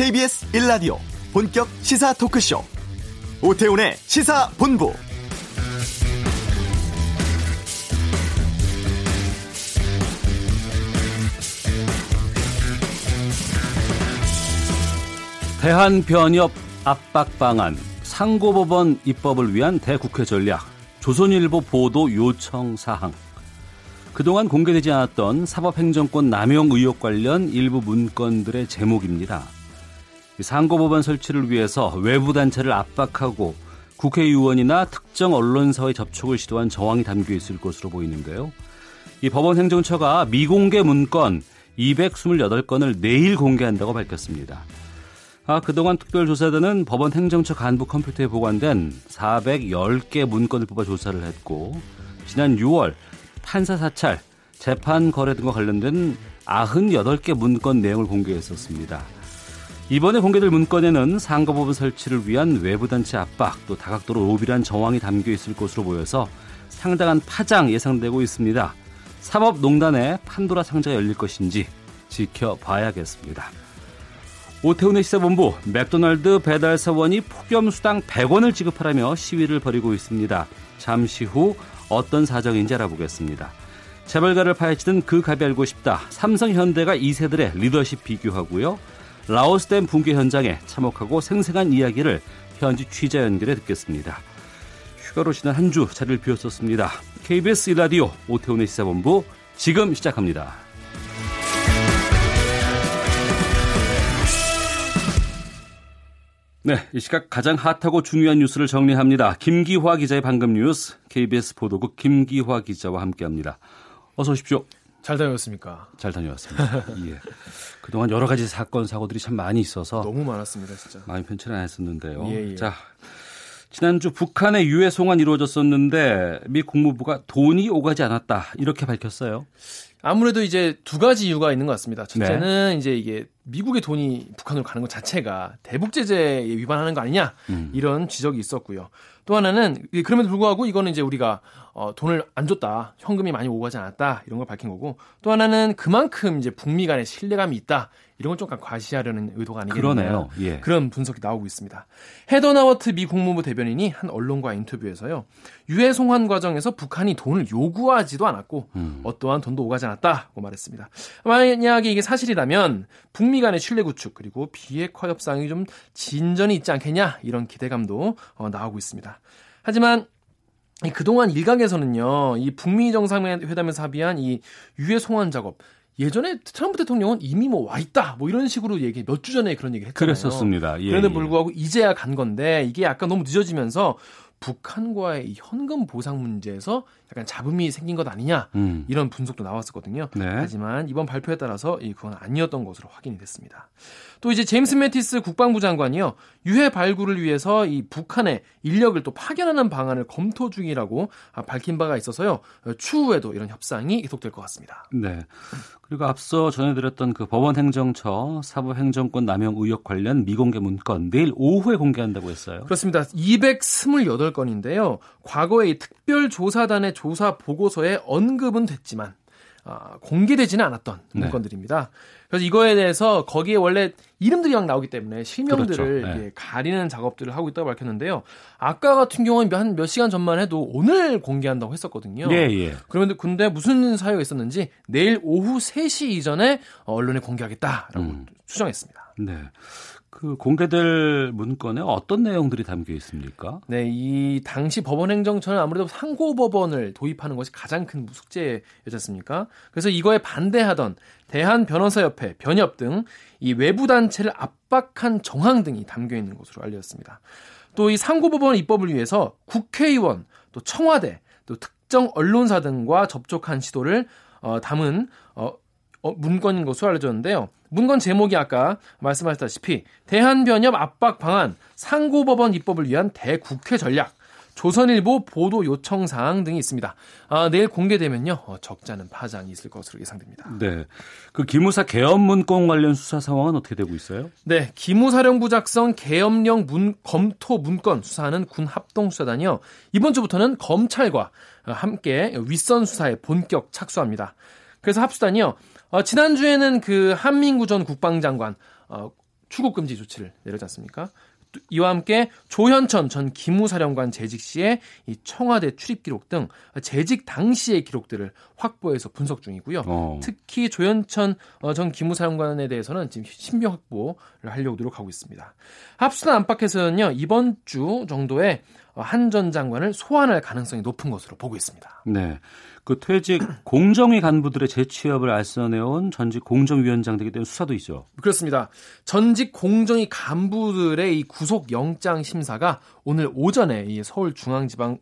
KBS 1라디오 본격 시사 토크쇼 오태훈의 시사본부 대한변협 압박 방안, 상고법원 입법을 위한 대국회 전략, 조선일보 보도 요청 사항. 그동안 공개되지 않았던 사법행정권 남용 의혹 관련 일부 문건들의 제목입니다. 상고법원 설치를 위해서 외부 단체를 압박하고 국회의원이나 특정 언론사의 접촉을 시도한 정황이 담겨 있을 것으로 보이는데요. 이 법원 행정처가 미공개 문건 228건을 내일 공개한다고 밝혔습니다. 아, 그동안 특별조사단은 법원 행정처 간부 컴퓨터에 보관된 410개 문건을 뽑아 조사를 했고 지난 6월 판사 사찰, 재판 거래 등과 관련된 98개 문건 내용을 공개했었습니다. 이번에 공개될 문건에는 상고법원 설치를 위한 외부단체 압박 또 다각도로 로비란 정황이 담겨 있을 것으로 보여서 상당한 파장 예상되고 있습니다. 사법농단의 판도라 상자가 열릴 것인지 지켜봐야겠습니다. 오태훈의 시사본부 맥도날드 배달 사원이 폭염수당 100원을 지급하라며 시위를 벌이고 있습니다. 잠시 후 어떤 사정인지 알아보겠습니다. 재벌가를 파헤치는 그 갑이 알고 싶다. 삼성현대가 2세들의 리더십 비교하고요. 라오스댐 붕괴 현장에 참혹하고 생생한 이야기를 현지 취재 연결해 듣겠습니다. 휴가로 지난 한 주 자리를 비웠었습니다. KBS 일라디오 오태훈의 시사본부 지금 시작합니다. 네, 이 시각 가장 핫하고 중요한 뉴스를 정리합니다. 김기화 기자의 방금 뉴스 KBS 보도국 김기화 기자와 함께합니다. 어서 오십시오. 잘 다녀왔습니까? 잘 다녀왔습니다. 예. 그동안 여러 가지 사건 사고들이 참 많이 있어서 너무 많았습니다, 진짜. 많이 편치는 않았었는데요. 예, 예. 자, 지난주 북한의 유해 송환 이루어졌었는데 미 국무부가 돈이 오가지 않았다 이렇게 밝혔어요. 아무래도 이제 두 가지 이유가 있는 것 같습니다. 첫째는 네. 이제 이게 미국의 돈이 북한으로 가는 것 자체가 대북 제재에 위반하는 거 아니냐 음. 이런 지적이 있었고요. 또 하나는 그럼에도 불구하고 이거는 이제 우리가 어, 돈을 안 줬다, 현금이 많이 오가지 않았다 이런 걸 밝힌 거고 또 하나는 그만큼 이제 북미 간의 신뢰감이 있다 이런 걸좀 과시하려는 의도가 아니겠느냐 예. 그런 분석이 나오고 있습니다. 헤더나워트 미 국무부 대변인이 한 언론과 인터뷰에서요 유해 송환 과정에서 북한이 돈을 요구하지도 않았고 음. 어떠한 돈도 오가지 않았다고 말했습니다. 만약에 이게 사실이라면 북미 간의 신뢰 구축 그리고 비핵화 협상이 좀 진전이 있지 않겠냐 이런 기대감도 어, 나오고 있습니다. 하지만 그동안 일각에서는요, 이 북미 정상회담에서 합의한 이 유해 송환 작업, 예전에 트럼프 대통령은 이미 뭐 와 있다 뭐 이런 식으로 얘기 몇 주 전에 그런 얘기 했잖아요. 그랬었습니다. 예, 그런데 예. 불구하고 이제야 간 건데 이게 약간 너무 늦어지면서 북한과의 이 현금 보상 문제에서 약간 잡음이 생긴 것 아니냐 음. 이런 분석도 나왔었거든요. 네. 하지만 이번 발표에 따라서 이 그건 아니었던 것으로 확인이 됐습니다. 또 이제 제임스 매티스 국방부 장관이요 유해 발굴을 위해서 이 북한의 인력을 또 파견하는 방안을 검토 중이라고 밝힌 바가 있어서요 추후에도 이런 협상이 계속될 것 같습니다. 네. 그리고 앞서 전해드렸던 그 법원 행정처 사법 행정권 남용 의혹 관련 미공개 문건 내일 오후에 공개한다고 했어요. 그렇습니다. 228건인데요. 과거에 특별조사단의 조사 보고서에 언급은 됐지만 어, 공개되지는 않았던 네. 문건들입니다. 그래서 이거에 대해서 거기에 원래 이름들이 막 나오기 때문에 실명들을 그렇죠. 네. 가리는 작업들을 하고 있다고 밝혔는데요. 아까 같은 경우는 한 몇 시간 전만 해도 오늘 공개한다고 했었거든요. 예, 예. 그런데 근데 무슨 사유가 있었는지 내일 오후 3시 이전에 언론에 공개하겠다라고 음. 수정했습니다. 네. 그 공개될 문건에 어떤 내용들이 담겨 있습니까? 네, 이 당시 법원 행정처는 아무래도 상고 법원을 도입하는 것이 가장 큰 숙제였지 않습니까? 그래서 이거에 반대하던 대한 변호사 협회, 변협 등 이 외부 단체를 압박한 정황 등이 담겨 있는 것으로 알려졌습니다. 또 이 상고 법원 입법을 위해서 국회의원, 또 청와대, 또 특정 언론사 등과 접촉한 시도를 어, 담은 어, 어, 문건인 것으로 알려졌는데요. 문건 제목이 아까 말씀하셨다시피 대한변협 압박 방안 상고법원 입법을 위한 대국회 전략 조선일보 보도 요청 사항 등이 있습니다. 아, 내일 공개되면요 어, 적잖은 파장이 있을 것으로 예상됩니다. 네, 그 기무사 개엄 문건 관련 수사 상황은 어떻게 되고 있어요? 네, 기무사령부 작성 계엄령 문 검토 문건 수사하는 군 합동 수사단이요 이번 주부터는 검찰과 함께 윗선 수사에 본격 착수합니다. 그래서 합수단이요 어, 지난주에는 그 한민구 전 국방장관 어, 출국 금지 조치를 내렸지 않습니까? 이와 함께 조현천 전 기무사령관 재직 시에 이 청와대 출입 기록 등 재직 당시의 기록들을 확보해서 분석 중이고요. 어. 특히 조현천 어, 전 기무사령관에 대해서는 지금 신병 확보를 하려고 노력하고 있습니다. 합수단 안팎에서는요 이번 주 정도에 한 전 장관을 소환할 가능성이 높은 것으로 보고 있습니다. 네. 그 퇴직 공정위 간부들의 재취업을 알선해온 전직 공정위원장들에 대한 수사도 있죠. 그렇습니다. 전직 공정위 간부들의 이 구속 영장 심사가 오늘 오전에 이 서울중앙지방 어,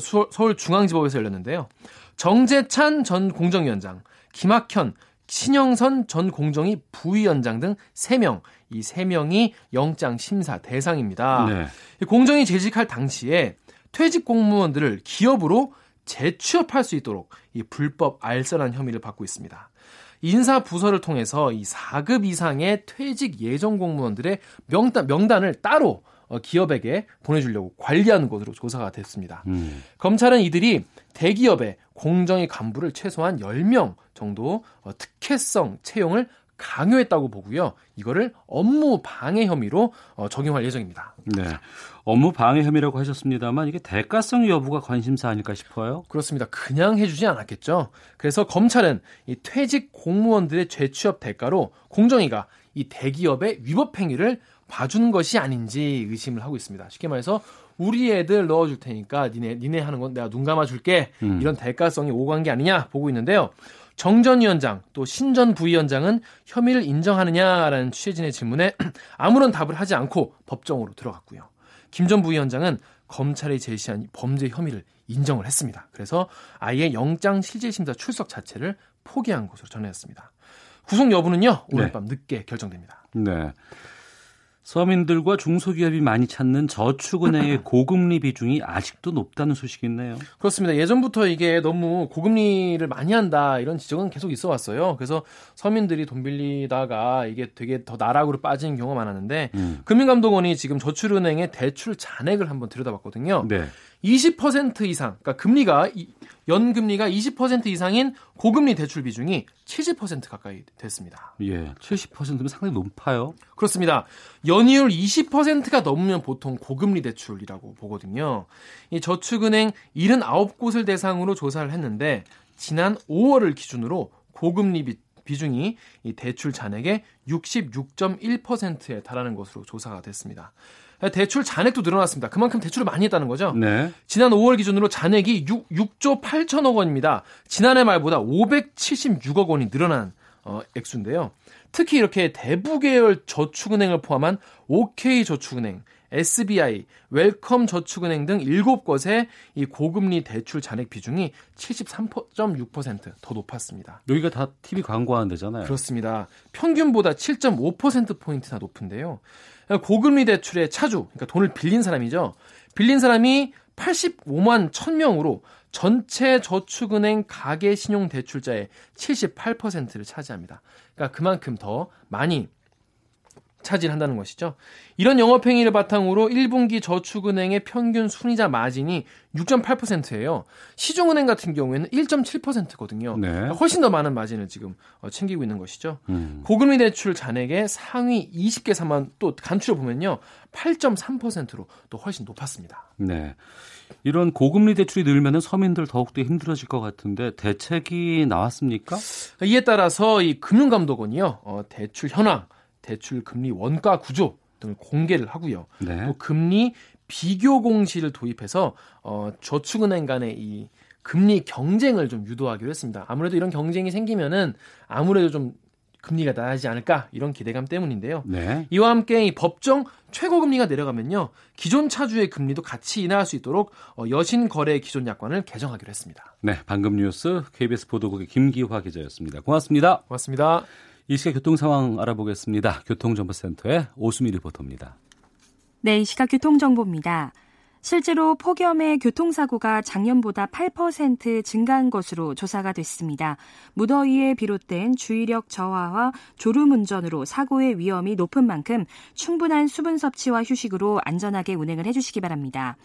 서울중앙지법에서 열렸는데요. 정재찬 전 공정위원장, 김학현, 신영선 전 공정위 부위원장 등 3명, 이 3명이 영장 심사 대상입니다. 네. 공정위 재직할 당시에 퇴직 공무원들을 기업으로 재취업할 수 있도록 이 불법 알선한 혐의를 받고 있습니다. 인사 부서를 통해서 이 4급 이상의 퇴직 예정 공무원들의 명단, 명단을 따로 어, 기업에게 보내주려고 관리하는 것으로 조사가 됐습니다. 음. 검찰은 이들이 대기업의 공정위 간부를 최소한 10명 정도 어, 특혜성 채용을 강요했다고 보고요. 이거를 업무 방해 혐의로 어, 적용할 예정입니다. 네. 업무 방해 혐의라고 하셨습니다만 이게 대가성 여부가 관심사 아닐까 싶어요. 그렇습니다. 그냥 해주지 않았겠죠. 그래서 검찰은 이 퇴직 공무원들의 재취업 대가로 공정위가 이 대기업의 위법 행위를 봐주는 것이 아닌지 의심을 하고 있습니다. 쉽게 말해서 우리 애들 넣어줄 테니까 니네 니네 하는 건 내가 눈 감아 줄게 음. 이런 대가성이 오간 게 아니냐 보고 있는데요. 정전 위원장 또 신전 부위원장은 혐의를 인정하느냐라는 취재진의 질문에 아무런 답을 하지 않고 법정으로 들어갔고요. 김 전 부위원장은 검찰이 제시한 범죄 혐의를 인정을 했습니다. 그래서 아예 영장 실질심사 출석 자체를 포기한 것으로 전해졌습니다. 구속 여부는요 오늘 네. 밤 늦게 결정됩니다. 네. 서민들과 중소기업이 많이 찾는 저축은행의 고금리 비중이 아직도 높다는 소식이 있네요. 그렇습니다. 예전부터 이게 너무 고금리를 많이 한다 이런 지적은 계속 있어 왔어요. 그래서 서민들이 돈 빌리다가 이게 되게 더 나락으로 빠지는 경우가 많았는데 음. 금융감독원이 지금 저축은행의 대출 잔액을 한번 들여다봤거든요. 네. 20% 이상, 그러니까 금리가 연금리가 20% 이상인 고금리 대출 비중이 70% 가까이 됐습니다. 예, 70%면 상당히 높아요. 그렇습니다. 연이율 20%가 넘으면 보통 고금리 대출이라고 보거든요. 이 저축은행 79곳을 대상으로 조사를 했는데 지난 5월을 기준으로 고금리 비, 비중이 이 대출 잔액의 66.1%에 달하는 것으로 조사가 됐습니다. 대출 잔액도 늘어났습니다. 그만큼 대출을 많이 했다는 거죠. 네. 지난 5월 기준으로 잔액이 6, 6조 8천억 원입니다. 지난해 말보다 576억 원이 늘어난 어, 액수인데요. 특히 이렇게 대부 계열 저축은행을 포함한 OK저축은행, SBI, 웰컴 저축은행 등 7곳의 이 고금리 대출 잔액 비중이 73.6%더 높았습니다. 여기가 다 TV 광고하는 데잖아요. 그렇습니다. 평균보다 7.5%포인트나 높은데요. 고금리 대출의 차주, 그러니까 돈을 빌린 사람이죠. 빌린 사람이 85만 1000명으로 전체 저축은행 가계 신용 대출자의 78%를 차지합니다. 그러니까 그만큼 더 많이 차지한다는 것이죠. 이런 영업행위를 바탕으로 1분기 저축은행의 평균 순이자 마진이 6.8%예요. 시중은행 같은 경우에는 1.7%거든요. 네. 그러니까 훨씬 더 많은 마진을 지금 어, 챙기고 있는 것이죠. 음. 고금리 대출 잔액의 상위 20개 사만 또 간추려 보면요. 8.3%로 또 훨씬 높았습니다. 네. 이런 고금리 대출이 늘면 서민들 더욱더 힘들어질 것 같은데 대책이 나왔습니까? 이에 따라서 이 금융감독원이요. 어, 대출 현황 대출 금리 원가 구조 등을 공개를 하고요. 네. 또 금리 비교 공시를 도입해서 어, 저축은행 간의 이 금리 경쟁을 좀 유도하기로 했습니다. 아무래도 이런 경쟁이 생기면은 아무래도 좀 금리가 낮아지지 않을까 이런 기대감 때문인데요. 네. 이와 함께 이 법정 최고 금리가 내려가면요 기존 차주의 금리도 같이 인하할 수 있도록 어, 여신 거래 기존 약관을 개정하기로 했습니다. 네, 방금 뉴스 KBS 보도국의 김기화 기자였습니다. 고맙습니다. 고맙습니다. 이 시각 교통 상황 알아보겠습니다. 교통정보센터의 오수미 리포터입니다. 네, 이 시각 교통정보입니다. 실제로 폭염의 교통사고가 작년보다 8% 증가한 것으로 조사가 됐습니다. 무더위에 비롯된 주의력 저하와 졸음 운전으로 사고의 위험이 높은 만큼 충분한 수분 섭취와 휴식으로 안전하게 운행을 해주시기 바랍니다.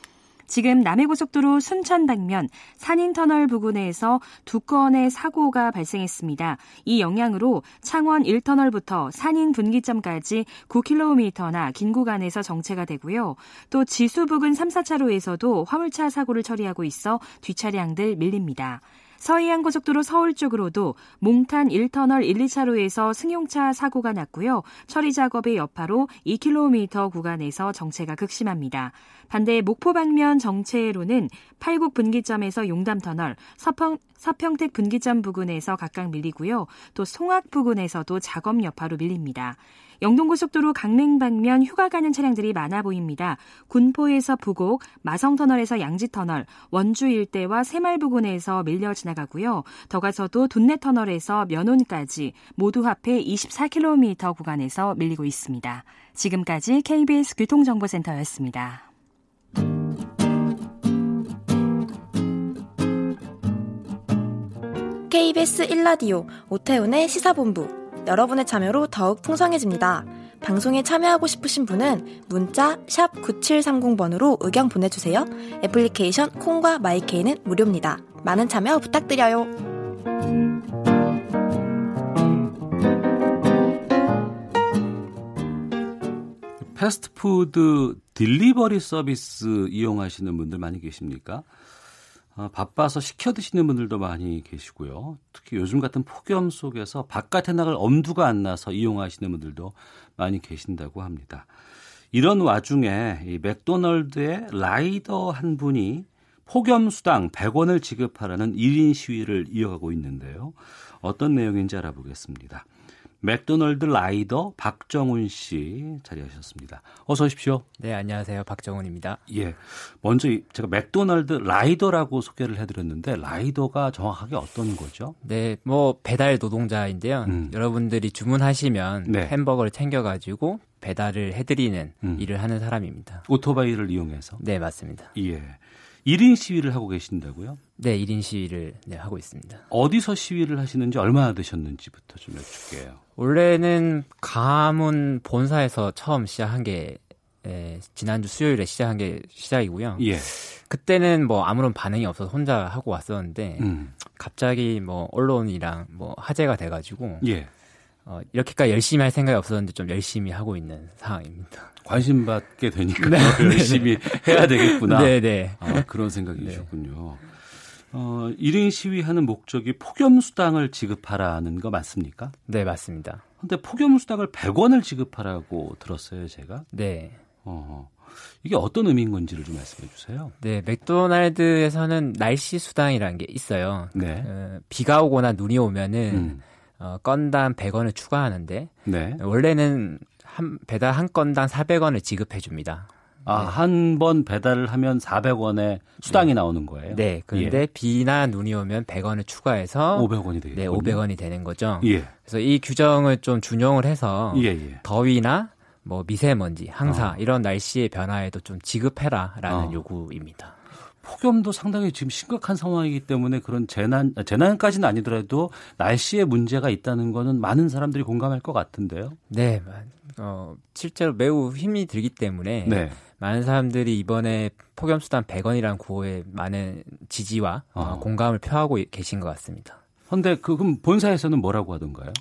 지금 남해고속도로 순천 방면 산인터널 부근에서 두 건의 사고가 발생했습니다. 이 영향으로 창원 1터널부터 산인 분기점까지 9km나 긴 구간에서 정체가 되고요. 또 지수 부근 3, 4차로에서도 화물차 사고를 처리하고 있어 뒷차량들 밀립니다. 서해안 고속도로 서울 쪽으로도 몽탄 1터널 1, 2차로에서 승용차 사고가 났고요. 처리 작업의 여파로 2km 구간에서 정체가 극심합니다. 반대 목포 방면 정체로는 팔국 분기점에서 용담 터널, 서평, 서평택 분기점 부근에서 각각 밀리고요. 또 송악 부근에서도 작업 여파로 밀립니다. 영동고속도로 강릉 방면 휴가 가는 차량들이 많아 보입니다. 군포에서 부곡, 마성터널에서 양지터널, 원주 일대와 새말 부근에서 밀려 지나가고요. 더 가서도 둔내터널에서 면온까지 모두 합해 24km 구간에서 밀리고 있습니다. 지금까지 KBS 교통정보센터였습니다. KBS 1라디오 오태훈의 시사본부 여러분의 참여로 더욱 풍성해집니다. 방송에 참여하고 싶으신 분은 문자 9730번으로 의견 보내주세요. 애플리케이션 콩과 마이케이는 무료입니다. 많은 참여 부탁드려요. 패스트푸드 delivery 서비스 이용하시는 분들 많이 계십니까? 어, 바빠서 시켜 드시는 분들도 많이 계시고요. 특히 요즘 같은 폭염 속에서 바깥에 나갈 엄두가 안 나서 이용하시는 분들도 많이 계신다고 합니다. 이런 와중에 이 맥도널드의 라이더 한 분이 폭염 수당 100원을 지급하라는 1인 시위를 이어가고 있는데요. 어떤 내용인지 알아보겠습니다. 맥도널드 라이더 박정훈 씨 자리하셨습니다. 어서 오십시오. 네, 안녕하세요. 박정훈입니다. 예. 먼저 제가 맥도날드 라이더라고 소개를 해드렸는데 라이더가 정확하게 어떤 거죠? 네, 뭐 배달 노동자인데요. 음. 여러분들이 주문하시면 네. 햄버거를 챙겨가지고 배달을 해드리는 음. 일을 하는 사람입니다. 오토바이를 이용해서? 네, 맞습니다. 예. 1인 시위를 하고 계신다고요? 네, 1인 시위를 네, 하고 있습니다. 어디서 시위를 하시는지 얼마나 되셨는지부터 좀 여쭐게요. 원래는 가문 본사에서 처음 시작한 게 예, 지난주 수요일에 시작한 게 시작이고요. 예. 그때는 뭐 아무런 반응이 없어서 혼자 하고 왔었는데 음. 갑자기 뭐 언론이랑 뭐 화제가 돼가지고 예. 어, 이렇게까지 열심히 할 생각이 없었는데 좀 열심히 하고 있는 상황입니다. 관심 받게 되니까 네, 열심히 해야 되겠구나. 네, 네. 아, 그런 생각이셨군요. 네. 어, 1인 시위하는 목적이 폭염수당을 지급하라는 거 맞습니까? 네, 맞습니다. 근데 폭염수당을 100원을 지급하라고 들었어요, 제가. 네. 어, 이게 어떤 의미인 건지를 좀 말씀해 주세요. 네, 맥도날드에서는 날씨 수당이라는 게 있어요. 네. 어, 비가 오거나 눈이 오면은 음. 어, 건당 100원을 추가하는데 네. 원래는 한 배달 한 건당 400원을 지급해 줍니다. 아, 네. 한번 배달을 하면 400원의 수당이 네. 나오는 거예요? 네. 그런데 예. 비나 눈이 오면 100원을 추가해서 500원이 되겠 네, 500원이 되는 거죠. 예. 그래서 이 규정을 좀 준용을 해서 예, 예. 더위나 뭐 미세먼지, 항사 어. 이런 날씨의 변화에도 좀 지급해라라는 어. 요구입니다. 폭염도 상당히 지금 심각한 상황이기 때문에 그런 재난 재난까지는 아니더라도 날씨에 문제가 있다는 거는 많은 사람들이 공감할 것 같은데요. 네, 어, 실제로 매우 힘이 들기 때문에 네. 많은 사람들이 이번에 폭염수단 100원이라는 구호에 많은 지지와 어. 어, 공감을 표하고 계신 것 같습니다. 그런데 그, 그럼 본사에서는 뭐라고 하던가요?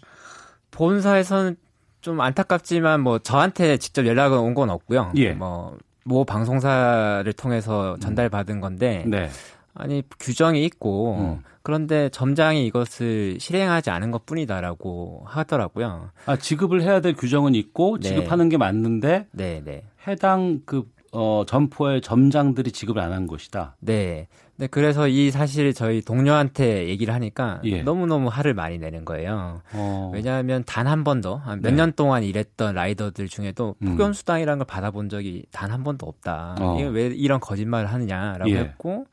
본사에서는 좀 안타깝지만 뭐 저한테 직접 연락은 온 건 없고요. 예. 뭐모 방송사를 통해서 전달받은 건데 네. 아니 규정이 있고 음. 그런데 점장이 이것을 실행하지 않은 것뿐이다라고 하더라고요. 아 지급을 해야 될 규정은 있고 네. 지급하는 게 맞는데 네, 네. 해당 그 어, 점포의 점장들이 지급을 안 한 것이다. 네. 네, 그래서 이 사실 저희 동료한테 얘기를 하니까 예. 너무너무 화를 많이 내는 거예요. 어. 왜냐하면 단 한 번도 몇년 네. 동안 일했던 라이더들 중에도 음. 폭염 수당이라는 걸 받아본 적이 단 한 번도 없다. 어. 이게 왜 이런 거짓말을 하느냐라고 예. 했고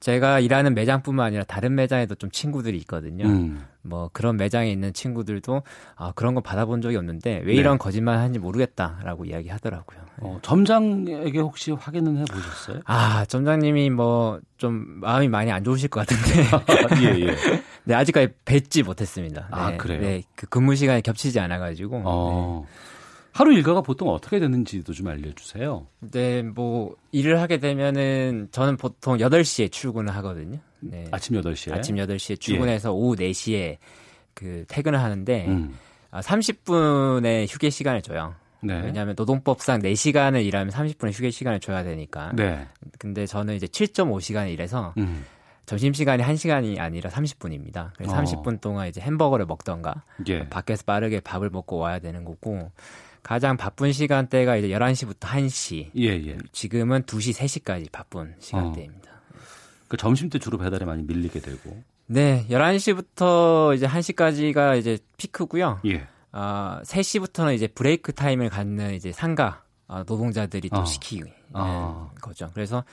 제가 일하는 매장뿐만 아니라 다른 매장에도 좀 친구들이 있거든요. 음. 뭐 그런 매장에 있는 친구들도 아 그런 거 받아본 적이 없는데 왜 이런 네. 거짓말 하는지 모르겠다라고 이야기하더라고요. 어, 점장에게 혹시 확인은 해보셨어요? 아 점장님이 뭐 좀 마음이 많이 안 좋으실 것 같은데. 예 예. 네 아직까지 뵙지 못했습니다. 아, 네, 그래요? 네, 그 근무 시간이 겹치지 않아가지고. 어. 네. 하루 일과가 보통 어떻게 되는지도 좀 알려주세요. 네, 뭐 일을 하게 되면은 저는 보통 8시에 출근을 하거든요. 네. 아침 8시에? 아침 8시에 출근해서 예. 오후 4시에 그 퇴근을 하는데 음. 30분의 아, 휴게 시간을 줘요. 네. 왜냐하면 노동법상 4시간을 일하면 30분의 휴게 시간을 줘야 되니까. 네. 근데 저는 이제 7.5시간을 일해서 음. 점심시간이 1시간이 아니라 30분입니다. 그래서 어. 30분 동안 이제 햄버거를 먹던가 예. 밖에서 빠르게 밥을 먹고 와야 되는 거고 가장 바쁜 시간대가 이제 11시부터 1시. 예, 예. 지금은 2시, 3시까지 바쁜 시간대입니다. 어. 그 점심 때 주로 배달이 많이 밀리게 되고. 네, 11시부터 이제 1시까지가 이제 피크고요. 예. 어, 3시부터는 이제 break time을 갖는 이제 상가 어, 노동자들이 또 어. 시키는 어. 거죠. 그래서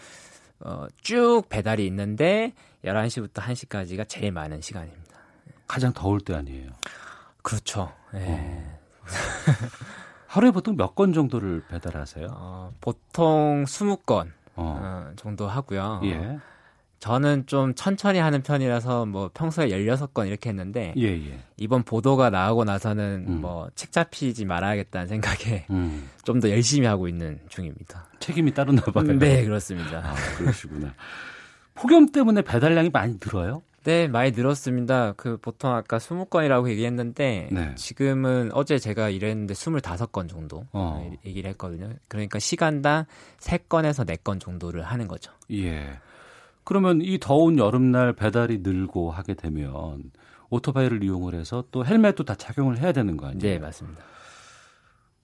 어, 쭉 배달이 있는데 11시부터 1시까지가 제일 많은 시간입니다. 가장 더울 때 아니에요? 그렇죠. 네. 하루에 보통 몇 건 정도를 배달하세요? 어, 보통 20건 어. 정도 하고요. 예. 저는 좀 천천히 하는 편이라서 뭐 평소에 16건 이렇게 했는데 예, 예. 이번 보도가 나오고 나서는 음. 뭐 책잡히지 말아야겠다는 생각에 음. 좀더 열심히 하고 있는 중입니다. 책임이 따르나 봐요. 네, 그렇습니다. 아, 그러시구나. 폭염 때문에 배달량이 많이 늘어요? 네, 많이 늘었습니다. 그 보통 아까 20건이라고 얘기했는데 네. 지금은 어제 제가 일했는데 25건 정도 어. 얘기를 했거든요. 그러니까 시간당 3건에서 4건 정도를 하는 거죠. 예. 그러면 이 더운 여름날 배달이 늘고 하게 되면 오토바이를 이용을 해서 또 헬멧도 다 착용을 해야 되는 거 아니에요? 네, 맞습니다.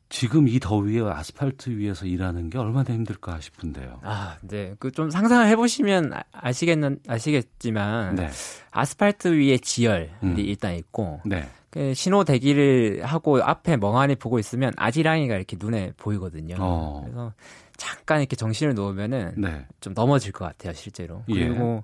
지금 이 더위에 아스팔트 위에서 일하는 게 얼마나 힘들까 싶은데요. 아, 네. 그 좀 상상을 해보시면 아, 아시겠는, 아시겠지만, 네. 아스팔트 위에 지열이 음. 일단 있고, 네. 그 신호 대기를 하고 앞에 멍하니 보고 있으면 아지랑이가 이렇게 눈에 보이거든요. 어. 그래서 잠깐 이렇게 정신을 놓으면은 네. 좀 넘어질 것 같아요, 실제로. 예. 그리고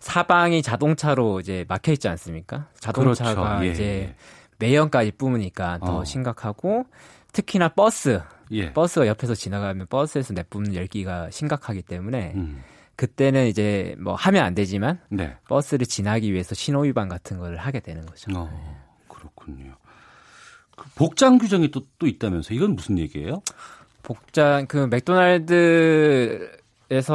사방이 자동차로 이제 막혀 있지 않습니까? 자동차가 그렇죠. 예. 이제 매연까지 뿜으니까 더 어. 심각하고 특히나 버스. 예. 버스가 옆에서 지나가면 버스에서 내뿜는 열기가 심각하기 때문에 음. 그때는 이제 뭐 하면 안 되지만 네. 버스를 지나기 위해서 신호 위반 같은 걸 하게 되는 거죠. 어, 그렇군요. 그 복장 규정이 또, 또 있다면서 이건 무슨 얘기예요? 복장 그 맥도날드에서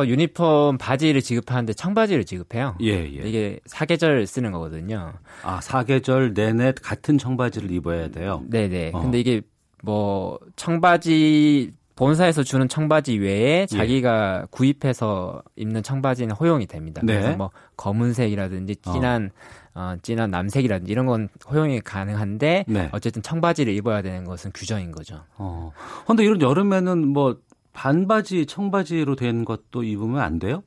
유니폼 바지를 지급하는데 청바지를 지급해요. 예, 예. 이게 사계절 쓰는 거거든요. 아, 사계절 내내 같은 청바지를 입어야 돼요. 네, 네. 어. 근데 이게 뭐 청바지 본사에서 주는 청바지 외에 예. 자기가 예. 구입해서 입는 청바지는 허용이 됩니다. 네. 그래서 뭐 검은색이라든지 진한 어. 어, 진한 남색이라든지 이런 건 허용이 가능한데 네. 어쨌든 청바지를 입어야 되는 것은 규정인 거죠. 어. 근데 이런 여름에는 뭐 반바지, 청바지로 된 것도 입으면 안 돼요?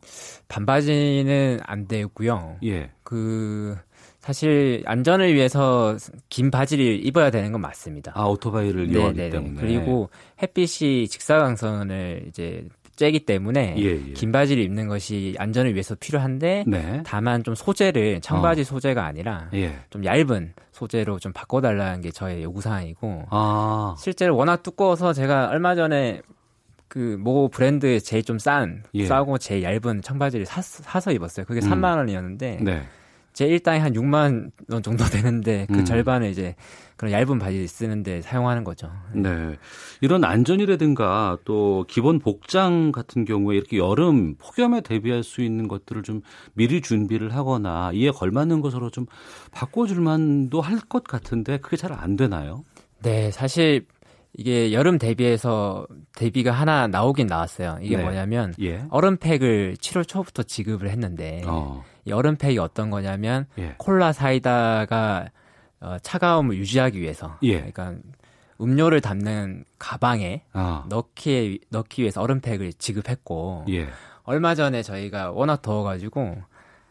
반바지는 안 되고요. 예. 그 사실 안전을 위해서 긴 바지를 입어야 되는 건 맞습니다. 아 오토바이를 이용하기 때문에. 그리고 햇빛이 직사광선을 이제 쬐기 때문에 예, 예. 긴 바지를 입는 것이 안전을 위해서 필요한데 네. 다만 좀 소재를 청바지 어. 소재가 아니라 예. 좀 얇은 소재로 좀 바꿔달라는 게 저의 요구 사항이고 아. 실제로 워낙 두꺼워서 제가 얼마 전에 그모 브랜드에 제일 좀싼 예. 싸고 제일 얇은 청바지를 사, 사서 입었어요. 그게 음. 3만 원이었는데 네. 제 일당이 한 6만 원 정도 되는데 그 음. 절반을 이제 그런 얇은 바지 쓰는데 사용하는 거죠. 네. 이런 안전이라든가 또 기본 복장 같은 경우에 이렇게 여름 폭염에 대비할 수 있는 것들을 좀 미리 준비를 하거나 이에 걸맞는 것으로 좀 바꿔줄 만도 할 것 같은데 그게 잘 안 되나요? 네. 사실 이게 여름 대비해서 대비가 하나 나오긴 나왔어요. 이게 네. 뭐냐면 예. 얼음팩을 7월 초부터 지급을 했는데 어. 이 얼음팩이 어떤 거냐면 예. 콜라 사이다가 어, 차가움을 유지하기 위해서 예. 그러니까 음료를 담는 가방에 어. 넣기 넣기 위해서 얼음팩을 지급했고 예. 얼마 전에 저희가 워낙 더워가지고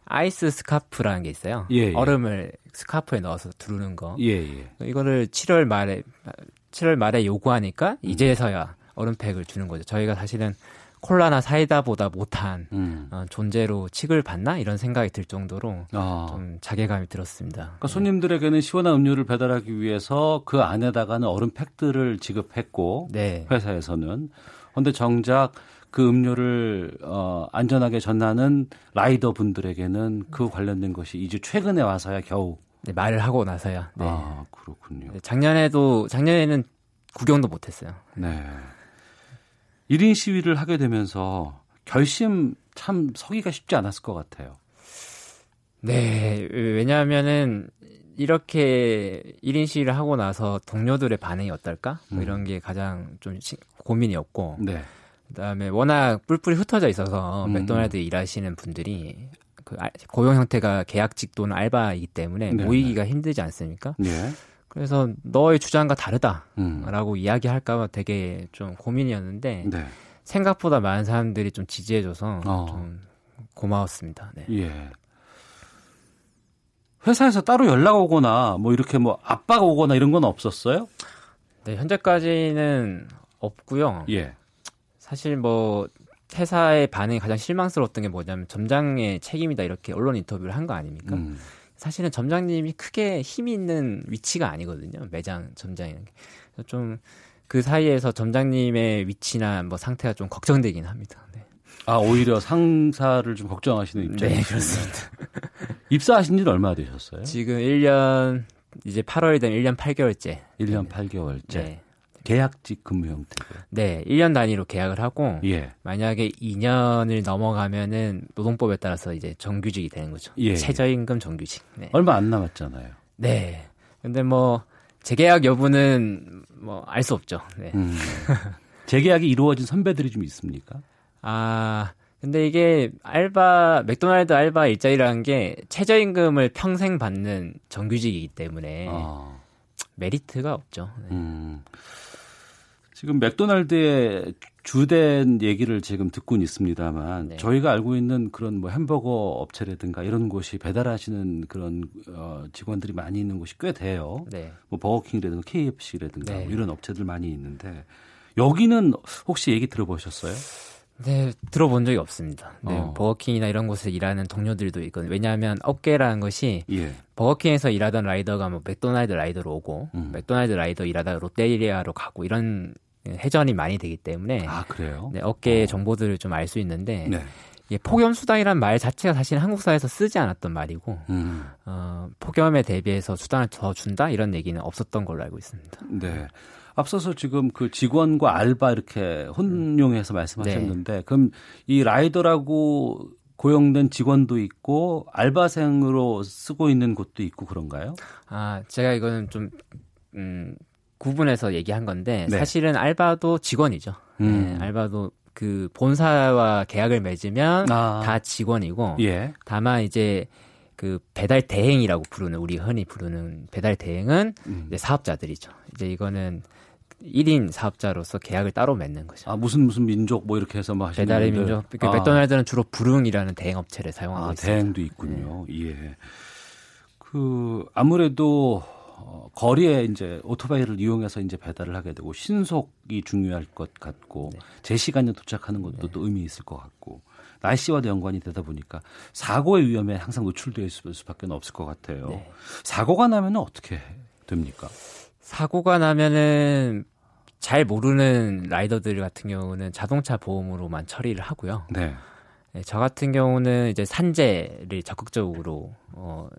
아이스 스카프라는 게 있어요. 예, 예. 얼음을 스카프에 넣어서 두르는 거. 이거를 7월 말에 7월 말에 요구하니까 음. 이제서야 얼음팩을 주는 거죠. 저희가 사실은 콜라나 사이다보다 못한 음. 어, 존재로 취급을 받나 이런 생각이 들 정도로 아. 좀 자괴감이 들었습니다. 그러니까 손님들에게는 시원한 음료를 배달하기 위해서 그 안에다가는 얼음 팩들을 지급했고 네. 회사에서는 그런데 정작 그 음료를 어, 안전하게 전하는 라이더 분들에게는 그 관련된 것이 이제 최근에 와서야 겨우 네, 말을 하고 나서야. 네. 아 그렇군요. 네, 작년에도 작년에는 구경도 못했어요. 네. 1인 시위를 하게 되면서 결심 참 서기가 쉽지 않았을 것 같아요. 네, 왜냐하면은 이렇게 1인 시위를 하고 나서 동료들의 반응이 어떨까? 뭐 음. 이런 게 가장 좀 고민이었고. 네. 그다음에 워낙 뿔뿔이 흩어져 있어서 음. 맥도날드 일하시는 분들이 그 고용 형태가 계약직 또는 알바이기 때문에 네. 모이기가 힘들지 않습니까? 네. 그래서 너의 주장과 다르다라고 음. 이야기할까봐 되게 좀 고민이었는데 네. 생각보다 많은 사람들이 좀 지지해줘서 어. 좀 고마웠습니다. 네. 예. 회사에서 따로 연락 오거나 뭐 이렇게 뭐 압박 오거나 이런 건 없었어요? 네, 현재까지는 없고요. 예. 사실 뭐 회사의 반응이 가장 실망스러웠던 게 뭐냐면 점장의 책임이다 이렇게 언론 인터뷰를 한 거 아닙니까? 음. 사실은 점장님이 크게 힘이 있는 위치가 아니거든요. 매장 점장이라는 게. 좀 그 사이에서 점장님의 위치나 뭐 상태가 좀 걱정되긴 합니다. 네. 아 오히려 상사를 좀 걱정하시는 입장이죠. 네, 그렇습니다. 입사하신 지는 얼마나 되셨어요? 지금 1년 이제 8월이 되면 1년 8개월째. 1년 8개월째. 네. 계약직 근무 형태고요. 네, 1년 단위로 계약을 하고 예. 만약에 2년을 넘어가면은 노동법에 따라서 이제 정규직이 되는 거죠. 예. 최저임금 정규직. 네. 얼마 안 남았잖아요. 네. 근데 뭐 재계약 여부는 뭐 알 수 없죠. 네. 음. 재계약이 이루어진 선배들이 좀 있습니까? 아, 근데 이게 알바 맥도날드 알바 일자리라는 게 최저임금을 평생 받는 정규직이기 때문에 아. 메리트가 없죠. 네. 음. 지금 맥도날드의 주된 얘기를 지금 듣고는 있습니다만 네. 저희가 알고 있는 그런 뭐 햄버거 업체라든가 이런 곳이 배달하시는 그런 어, 직원들이 많이 있는 곳이 꽤 돼요. 네. 뭐 버거킹이라든가 KFC라든가 네. 뭐 이런 업체들 많이 있는데 여기는 혹시 얘기 들어보셨어요? 네, 들어본 적이 없습니다. 네, 어. 버거킹이나 이런 곳에 일하는 동료들도 있거든요. 왜냐하면 업계라는 것이 예. 버거킹에서 일하던 라이더가 뭐 맥도날드 라이더로 오고 음. 맥도날드 라이더 일하다가 롯데리아로 가고 이런 회전이 많이 되기 때문에 아 그래요? 네, 업계의 어. 정보들을 좀 알 수 있는데 네. 이 폭염 수당이란 말 자체가 사실 한국 사회에서 쓰지 않았던 말이고 음. 어, 폭염에 대비해서 수당을 더 준다 이런 얘기는 없었던 걸로 알고 있습니다. 네. 앞서서 지금 그 직원과 알바 이렇게 혼용해서 말씀하셨는데 네. 그럼 이 라이더라고 고용된 직원도 있고 알바생으로 쓰고 있는 곳도 있고 그런가요? 아 제가 이거는 좀 음, 구분해서 얘기한 건데 네. 사실은 알바도 직원이죠. 음. 네, 알바도 그 본사와 계약을 맺으면 아. 다 직원이고 예. 다만 이제 그 배달 대행이라고 부르는 우리 흔히 부르는 배달 대행은 음. 이제 사업자들이죠. 이제 이거는 1인 사업자로서 계약을 따로 맺는 거죠. 아 무슨 무슨 민족 뭐 이렇게 해서 뭐 하시는 배달의 민족. 그 아. 맥도날드는 주로 부릉이라는 대행 업체를 사용하고 아, 있습니다. 대행도 있군요. 네. 예. 그 아무래도 어, 거리에 이제 오토바이를 이용해서 이제 배달을 하게 되고 신속이 중요할 것 같고 네. 제 시간에 도착하는 것도 네. 또 의미 있을 것 같고 날씨와도 연관이 되다 보니까 사고의 위험에 항상 노출되어 있을 수밖에 없을 것 같아요. 네. 사고가 나면 어떻게 됩니까? 사고가 나면은 잘 모르는 라이더들 같은 경우는 자동차 보험으로만 처리를 하고요. 네. 네, 저 같은 경우는 이제 산재를 적극적으로 어,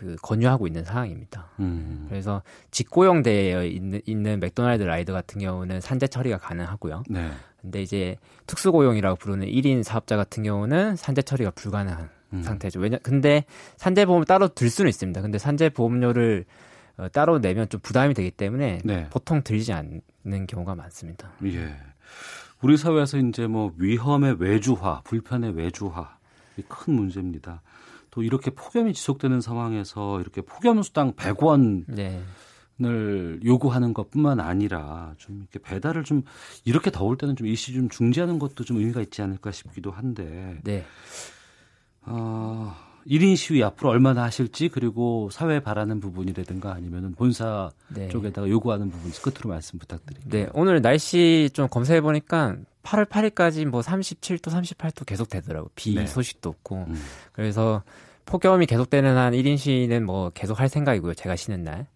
그 권유하고 있는 상황입니다. 음. 그래서 직고용되어 있는, 있는 맥도날드 라이더 같은 경우는 산재 처리가 가능하고요. 네. 근데 이제 특수고용이라고 부르는 1인 사업자 같은 경우는 산재 처리가 불가능한 음. 상태죠. 왜냐 근데 산재 보험을 따로 들 수는 있습니다. 근데 산재 보험료를 어, 따로 내면 좀 부담이 되기 때문에 네. 보통 들지 않는 경우가 많습니다. 예. 우리 사회에서 이제 뭐 위험의 외주화, 불편의 외주화 큰 문제입니다. 또 이렇게 폭염이 지속되는 상황에서 이렇게 폭염 수당 100원을 네. 요구하는 것뿐만 아니라 좀 이렇게 배달을 좀 이렇게 더울 때는 좀 일시 좀 중지하는 것도 좀 의미가 있지 않을까 싶기도 한데. 네. 어, 1인 시위 앞으로 얼마나 하실지 그리고 사회에 바라는 부분이라든가 아니면은 본사 네. 쪽에다가 요구하는 부분 끝으로 말씀 부탁드립니다. 네, 오늘 날씨 좀 검사해 보니까 8월 8일까지 뭐 37도, 38도 계속 되더라고. 비 네. 소식도 없고. 음. 그래서 폭염이 계속되는 한 1인 시위는 뭐 계속 할 생각이고요. 제가 쉬는 날.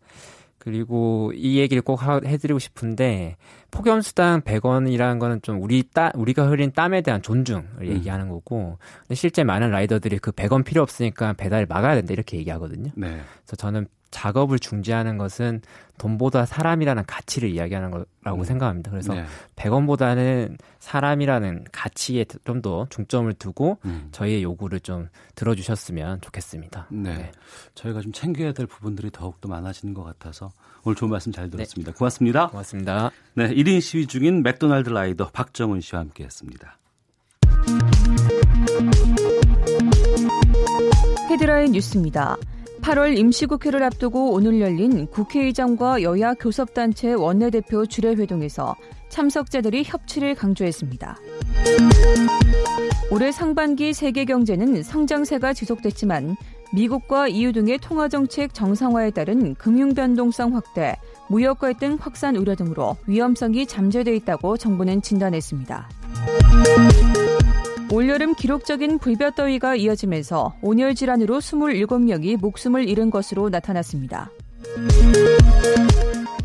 그리고 이 얘기를 꼭 해드리고 싶은데 폭염 수당 100원이라는 거는 좀 우리 따 우리가 흘린 땀에 대한 존중을 음. 얘기하는 거고 근데 실제 많은 라이더들이 그 100원 필요 없으니까 배달 막아야 된다 이렇게 얘기하거든요. 네. 그래서 저는 작업을 중지하는 것은 돈보다 사람이라는 가치를 이야기하는 거라고 음. 생각합니다. 그래서 네. 100원보다는 사람이라는 가치에 좀 더 중점을 두고 음. 저희의 요구를 좀 들어주셨으면 좋겠습니다. 네. 네. 저희가 좀 챙겨야 될 부분들이 더욱더 많아지는 것 같아서 오늘 좋은 말씀 잘 들었습니다. 네. 고맙습니다. 고맙습니다. 네. 1인 시위 중인 맥도날드 라이더 박정은 씨와 함께 했습니다. 헤드라인 뉴스입니다. 8월 임시국회를 앞두고 오늘 열린 국회의장과 여야 교섭단체 원내대표 주례회동에서 참석자들이 협치를 강조했습니다. 올해 상반기 세계 경제는 성장세가 지속됐지만 미국과 EU 등의 통화 정책 정상화에 따른 금융 변동성 확대, 무역 갈등 확산 우려 등으로 위험성이 잠재돼 있다고 정부는 진단했습니다. 올여름 기록적인 불볕더위가 이어지면서 온열 질환으로 27명이 목숨을 잃은 것으로 나타났습니다.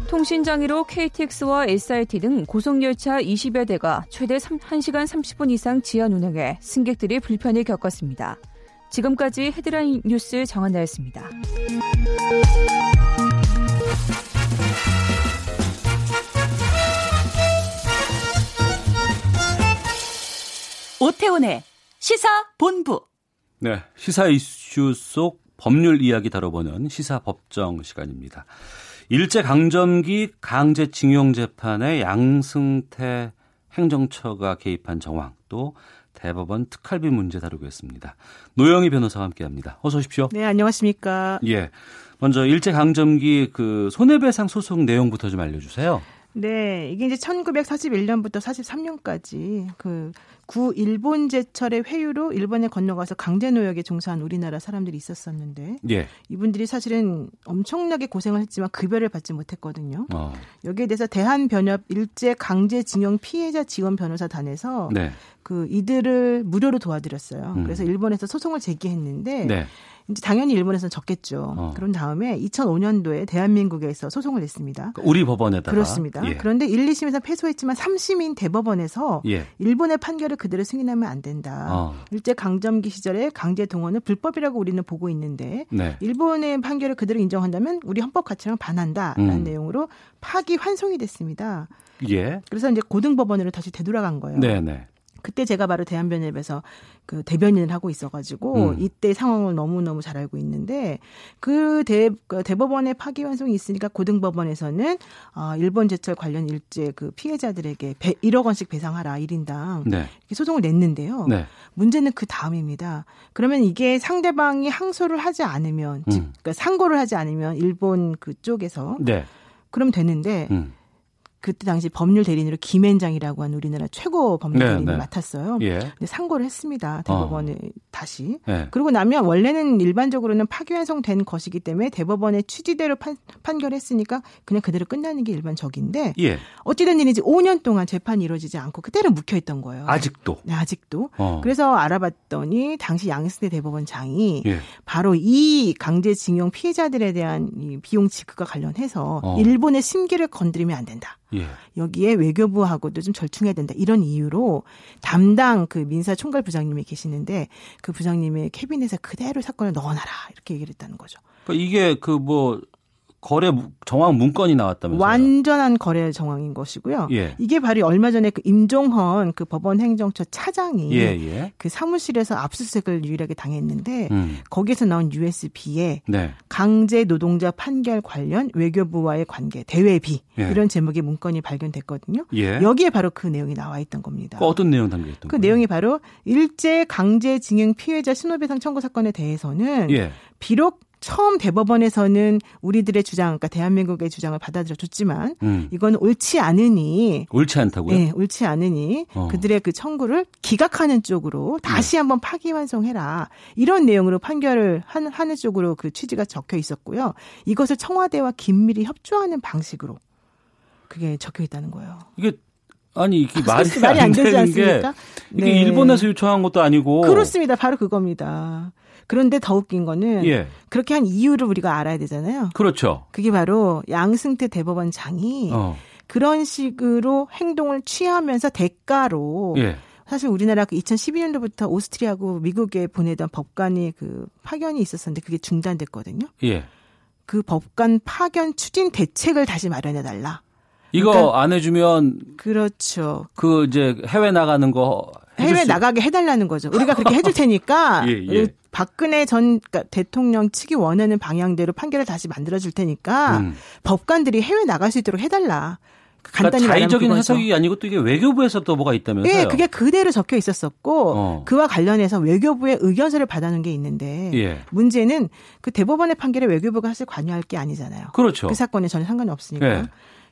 통신장애로 KTX와 SRT 등 고속열차 20여 대가 최대 1시간 30분 이상 지연 운행해 승객들이 불편을 겪었습니다. 지금까지 헤드라인 뉴스 정한나였습니다. 오태훈의 시사본부. 네, 시사 이슈 속 법률 이야기 다뤄보는 시사법정 시간입니다. 일제강점기 강제징용 재판에 양승태 행정처가 개입한 정황 또 대법원 특활비 문제 다루겠습니다. 노영희 변호사와 함께합니다. 어서 오십시오. 네, 안녕하십니까. 예. 먼저 일제강점기 그 손해배상 소송 내용부터 좀 알려주세요. 네, 이게 이제 1941년부터 43년까지 그 구 일본 제철의 회유로 일본에 건너가서 강제 노역에 종사한 우리나라 사람들이 있었었는데 예. 이분들이 사실은 엄청나게 고생을 했지만 급여를 받지 못했거든요. 어. 여기에 대해서 대한변협 일제 강제징용 피해자 지원 변호사단에서 네. 그 이들을 무료로 도와드렸어요. 음. 그래서 일본에서 소송을 제기했는데 네. 이제 당연히 일본에서는 졌겠죠. 어. 그런 다음에 2005년도에 대한민국에서 소송을 냈습니다. 그러니까 우리 법원에다가 그렇습니다. 예. 그런데 1, 2심에서 패소했지만 3심인 대법원에서 예. 일본의 판결을 그대로 승인하면 안 된다. 어. 일제 강점기 시절에 강제 동원을 불법이라고 우리는 보고 있는데 네. 일본의 판결을 그대로 인정한다면 우리 헌법 가치랑 반한다라는 음. 내용으로 파기 환송이 됐습니다. 예. 그래서 이제 고등법원으로 다시 되돌아간 거예요. 네네. 네. 그때 제가 바로 대한변협에서 그 대변인을 하고 있어가지고 음. 이때 상황을 너무 너무 잘 알고 있는데 그 대, 그 대법원의 파기환송이 있으니까 고등법원에서는 어, 일본 제철 관련 일제 그 피해자들에게 배, 1억 원씩 배상하라 1인당 네. 이렇게 소송을 냈는데요. 네. 문제는 그 다음입니다. 그러면 이게 상대방이 항소를 하지 않으면 음. 즉 그러니까 상고를 하지 않으면 일본 그쪽에서 네. 그럼 되는데. 음. 그때 당시 법률 대리인으로 김앤장이라고 하는 우리나라 최고 법률 네, 대리인을 네. 맡았어요. 예. 근데 상고를 했습니다. 대법원에 어. 다시. 네. 그리고 나면 원래는 일반적으로는 파기환송된 것이기 때문에 대법원의 취지대로 판, 판결했으니까 그냥 그대로 끝나는 게 일반적인데 예. 어찌된 일인지 5년 동안 재판이 이루어지지 않고 그대로 묵혀 있던 거예요. 아직도. 네, 아직도. 어. 그래서 알아봤더니 당시 양승태 대법원장이 예. 바로 이 강제징용 피해자들에 대한 이 비용 지급과 관련해서 어. 일본의 심기를 건드리면 안 된다. 예. 여기에 외교부하고도 좀 절충해야 된다. 이런 이유로 담당 그 민사 총괄 부장님이 계시는데 그 부장님의 캐비넷에 그대로 사건을 넣어놔라 이렇게 얘기를 했다는 거죠. 그러니까 이게 그 뭐 거래 정황 문건이 나왔다면서요? 완전한 거래 정황인 것이고요. 예. 이게 바로 얼마 전에 그 임종헌 그 법원 행정처 차장이 예, 예. 그 사무실에서 압수수색을 유일하게 당했는데 음. 거기에서 나온 USB에 네. 강제 노동자 판결 관련 외교부와의 관계 대외비 예. 이런 제목의 문건이 발견됐거든요. 예. 여기에 바로 그 내용이 나와 있던 겁니다. 그 어떤 내용 담겨 있던 그 거예요? 내용이 바로 일제 강제징용 피해자 신호배상 청구 사건에 대해서는 예. 비록 처음 대법원에서는 우리들의 주장, 그러니까 대한민국의 주장을 받아들여 줬지만 음. 이건 옳지 않으니 옳지 않다고요? 네, 옳지 않으니 어. 그들의 그 청구를 기각하는 쪽으로 다시 네. 한번 파기환송해라 이런 내용으로 판결을 하는 쪽으로 그 취지가 적혀 있었고요. 이것을 청와대와 긴밀히 협조하는 방식으로 그게 적혀 있다는 거예요. 이게 아니 이게 말이, 말이 안 되지 않습니까? 이게 네. 일본에서 요청한 것도 아니고 그렇습니다. 바로 그겁니다. 그런데 더 웃긴 거는 예. 그렇게 한 이유를 우리가 알아야 되잖아요. 그렇죠. 그게 바로 양승태 대법원장이 어. 그런 식으로 행동을 취하면서 대가로 예. 사실 우리나라 그 2012년도부터 오스트리아하고 미국에 보내던 법관이 그 파견이 있었었는데 그게 중단됐거든요. 예. 그 법관 파견 추진 대책을 다시 마련해 달라. 이거 그러니까, 안 해주면 그렇죠. 그 이제 해외 나가는 거 해외 나가게 해달라는 거죠. 우리가 그렇게 해줄 테니까 예, 예. 박근혜 전 그러니까 대통령 측이 원하는 방향대로 판결을 다시 만들어줄 테니까 음. 법관들이 해외 나갈 수 있도록 해달라. 간단히 그러니까 자의적인 해석이 아니고 또 이게 외교부에서 또 뭐가 있다면서요? 예, 그게 그대로 적혀 있었었고 어. 그와 관련해서 외교부의 의견서를 받아놓은 게 있는데 예. 문제는 그 대법원의 판결에 외교부가 사실 관여할 게 아니잖아요. 그렇죠. 그 사건에 전혀 상관이 없으니까. 예.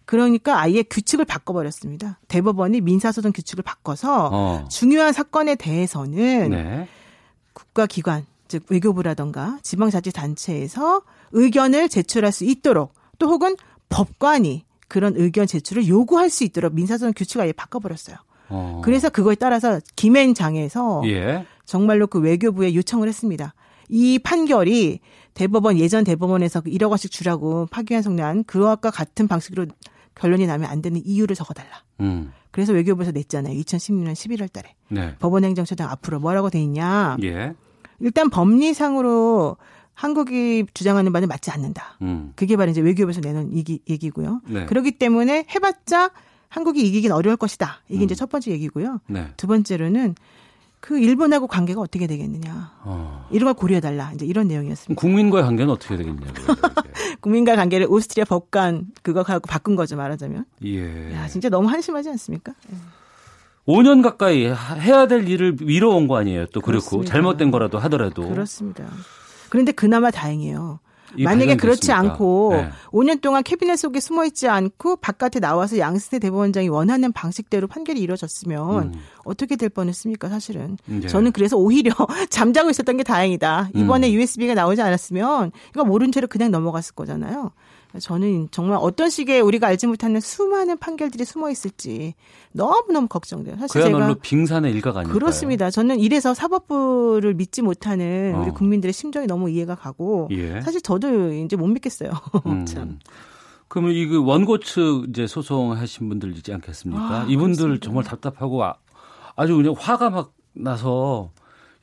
그러니까 아예 규칙을 바꿔버렸습니다. 대법원이 민사소송 규칙을 바꿔서 어. 중요한 사건에 대해서는 네. 국가기관, 즉 외교부라던가 지방자치단체에서 의견을 제출할 수 있도록 또 혹은 법관이 그런 의견 제출을 요구할 수 있도록 민사소송 규칙을 아예 바꿔버렸어요. 어. 그래서 그거에 따라서 김앤장에서 예. 정말로 그 외교부에 요청을 했습니다. 이 판결이 대법원 예전 대법원에서 1억 그 원씩 주라고 파기한 속난 그와 같은 방식으로 결론이 나면 안 되는 이유를 적어달라. 음. 그래서 외교부에서 냈잖아요. 2016년 11월 달에. 네. 법원행정처장 앞으로 뭐라고 돼 있냐. 예. 일단 법리상으로 한국이 주장하는 바는 맞지 않는다. 음. 그게 바로 이제 외교부에서 내놓은 얘기, 얘기고요. 네. 그렇기 때문에 해봤자 한국이 이기긴 어려울 것이다. 이게 음. 이제 첫 번째 얘기고요. 네. 두 번째로는 그 일본하고 관계가 어떻게 되겠느냐. 어. 이런 걸 고려해달라. 이제 이런 내용이었습니다. 국민과의 관계는 어떻게 되겠냐고요. 국민과 의 관계를 오스트리아 법관 그거 갖고 바꾼 거죠 말하자면. 예. 야 진짜 너무 한심하지 않습니까? 예. 5년 가까이 해야 될 일을 미뤄온 거 아니에요. 또 그렇고. 잘못된 거라도 하더라도. 그렇습니다. 그런데 그나마 다행이에요. 만약에 그렇지 않고 네. 5년 동안 캐비넷 속에 숨어 있지 않고 바깥에 나와서 양승태 대법원장이 원하는 방식대로 판결이 이루어졌으면 음. 어떻게 될 뻔했습니까 사실은 네. 저는 그래서 오히려 잠자고 있었던 게 다행이다 이번에 음. USB가 나오지 않았으면 이거 모른 채로 그냥 넘어갔을 거잖아요 저는 정말 어떤 식의 우리가 알지 못하는 수많은 판결들이 숨어 있을지 너무너무 걱정돼요. 사실 그야말로 제가 빙산의 일각 아닐까요? 그렇습니다. 저는 이래서 사법부를 믿지 못하는 우리 어. 국민들의 심정이 너무 이해가 가고 예. 사실 저도 이제 못 믿겠어요. 음. 참. 그러면 이 그 원고 측 이제 소송하신 분들 있지 않겠습니까? 아, 이분들 그렇습니다. 정말 답답하고 아, 아주 그냥 화가 막 나서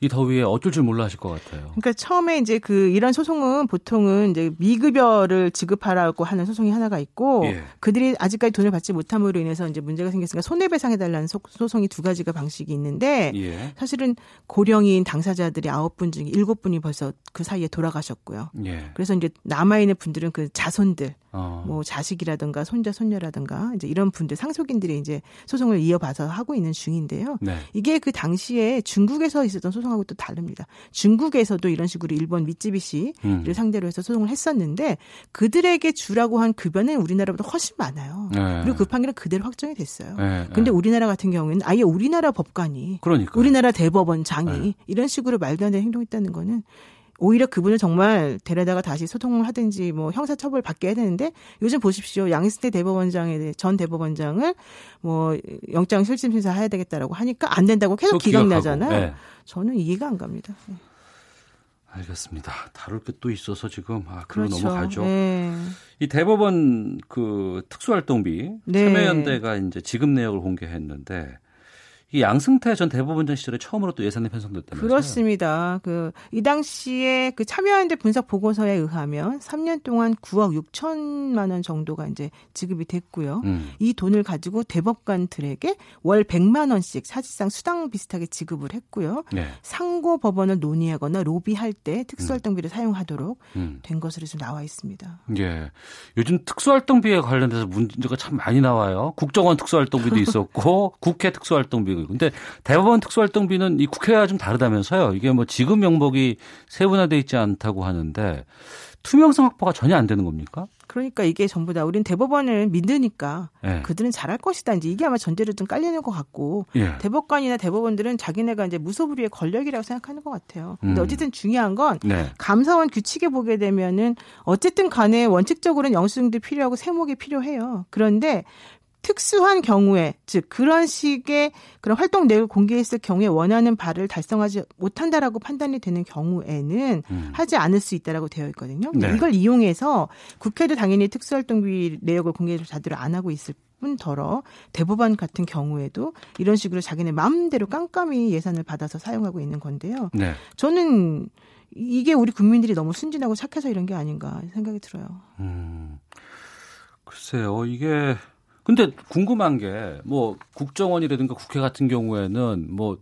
이 더위에 어쩔 줄 몰라 하실 것 같아요. 그러니까 처음에 이제 그 이런 소송은 보통은 이제 미급여를 지급하라고 하는 소송이 하나가 있고 예. 그들이 아직까지 돈을 받지 못함으로 인해서 이제 문제가 생겼으니까 손해배상해 달라는 소송이 두 가지가 방식이 있는데 예. 사실은 고령인 당사자들이 아홉 분 중에 일곱 분이 벌써 그 사이에 돌아가셨고요. 예. 그래서 이제 남아 있는 분들은 그 자손들 어. 뭐 자식이라든가 손자 손녀라든가 이제 이런 분들 상속인들이 이제 소송을 이어봐서 하고 있는 중인데요. 네. 이게 그 당시에 중국에서 있었던 소송하고 또 다릅니다. 중국에서도 이런 식으로 일본 미쯔비시를 음. 상대로 해서 소송을 했었는데 그들에게 주라고 한 급여는 우리나라보다 훨씬 많아요. 네. 그리고 그 판결은 그대로 확정이 됐어요. 네. 근데 우리나라 같은 경우에는 아예 우리나라 법관이 그러니까요. 우리나라 대법원장이 네. 이런 식으로 말도 안 되는 행동했다는 거는 오히려 그분을 정말 데려다가 다시 소통을 하든지 뭐 형사 처벌 받게 해야 되는데 요즘 보십시오. 양승태 대법원장에 전 대법원장을 뭐 영장 실질 심사 해야 되겠다라고 하니까 안 된다고 계속 기각나잖아요. 네. 저는 이해가 안 갑니다. 네. 알겠습니다. 다룰 게 또 있어서 지금 아 그로 그렇죠. 넘어가죠. 네. 이 대법원 그 특수활동비 네. 참여연대가 이제 지급 내역을 공개했는데 이 양승태 전 대법원장 시절에 처음으로 또 예산이 편성됐다면서요? 그렇습니다. 그 이 당시에 그 참여연대 분석 보고서에 의하면 3년 동안 9억 6천만 원 정도가 이제 지급이 됐고요. 음. 이 돈을 가지고 대법관들에게 월 100만 원씩 사실상 수당 비슷하게 지급을 했고요. 네. 상고 법원을 논의하거나 로비할 때 특수활동비를 음. 사용하도록 음. 된 것으로 좀 나와 있습니다. 예. 요즘 특수활동비에 관련돼서 문제가 참 많이 나와요. 국정원 특수활동비도 있었고 국회 특수활동비 도 근데 대법원 특수활동비는 이 국회와 좀 다르다면서요. 이게 뭐 지급 명목이 세분화돼 있지 않다고 하는데 투명성 확보가 전혀 안 되는 겁니까? 그러니까 이게 전부 다 우린 대법원을 믿으니까 네. 그들은 잘할 것이다. 이제 이게 아마 전제로 좀 깔리는 것 같고 예. 대법관이나 대법원들은 자기네가 이제 무소불위의 권력이라고 생각하는 것 같아요. 근데 음. 어쨌든 중요한 건 네. 감사원 규칙에 보게 되면은 어쨌든 간에 원칙적으로는 영수증도 필요하고 세목이 필요해요. 그런데 특수한 경우에 즉 그런 식의 그런 활동 내역을 공개했을 경우에 원하는 바를 달성하지 못한다라고 판단이 되는 경우에는 음. 하지 않을 수 있다라고 되어 있거든요. 네. 이걸 이용해서 국회도 당연히 특수활동비 내역을 공개를 자대로 안 하고 있을 뿐더러 대법원 같은 경우에도 이런 식으로 자기네 마음대로 깜깜이 예산을 받아서 사용하고 있는 건데요. 네. 저는 이게 우리 국민들이 너무 순진하고 착해서 이런 게 아닌가 생각이 들어요. 음, 글쎄요, 이게 근데 궁금한 게 뭐 국정원이라든가 국회 같은 경우에는 뭐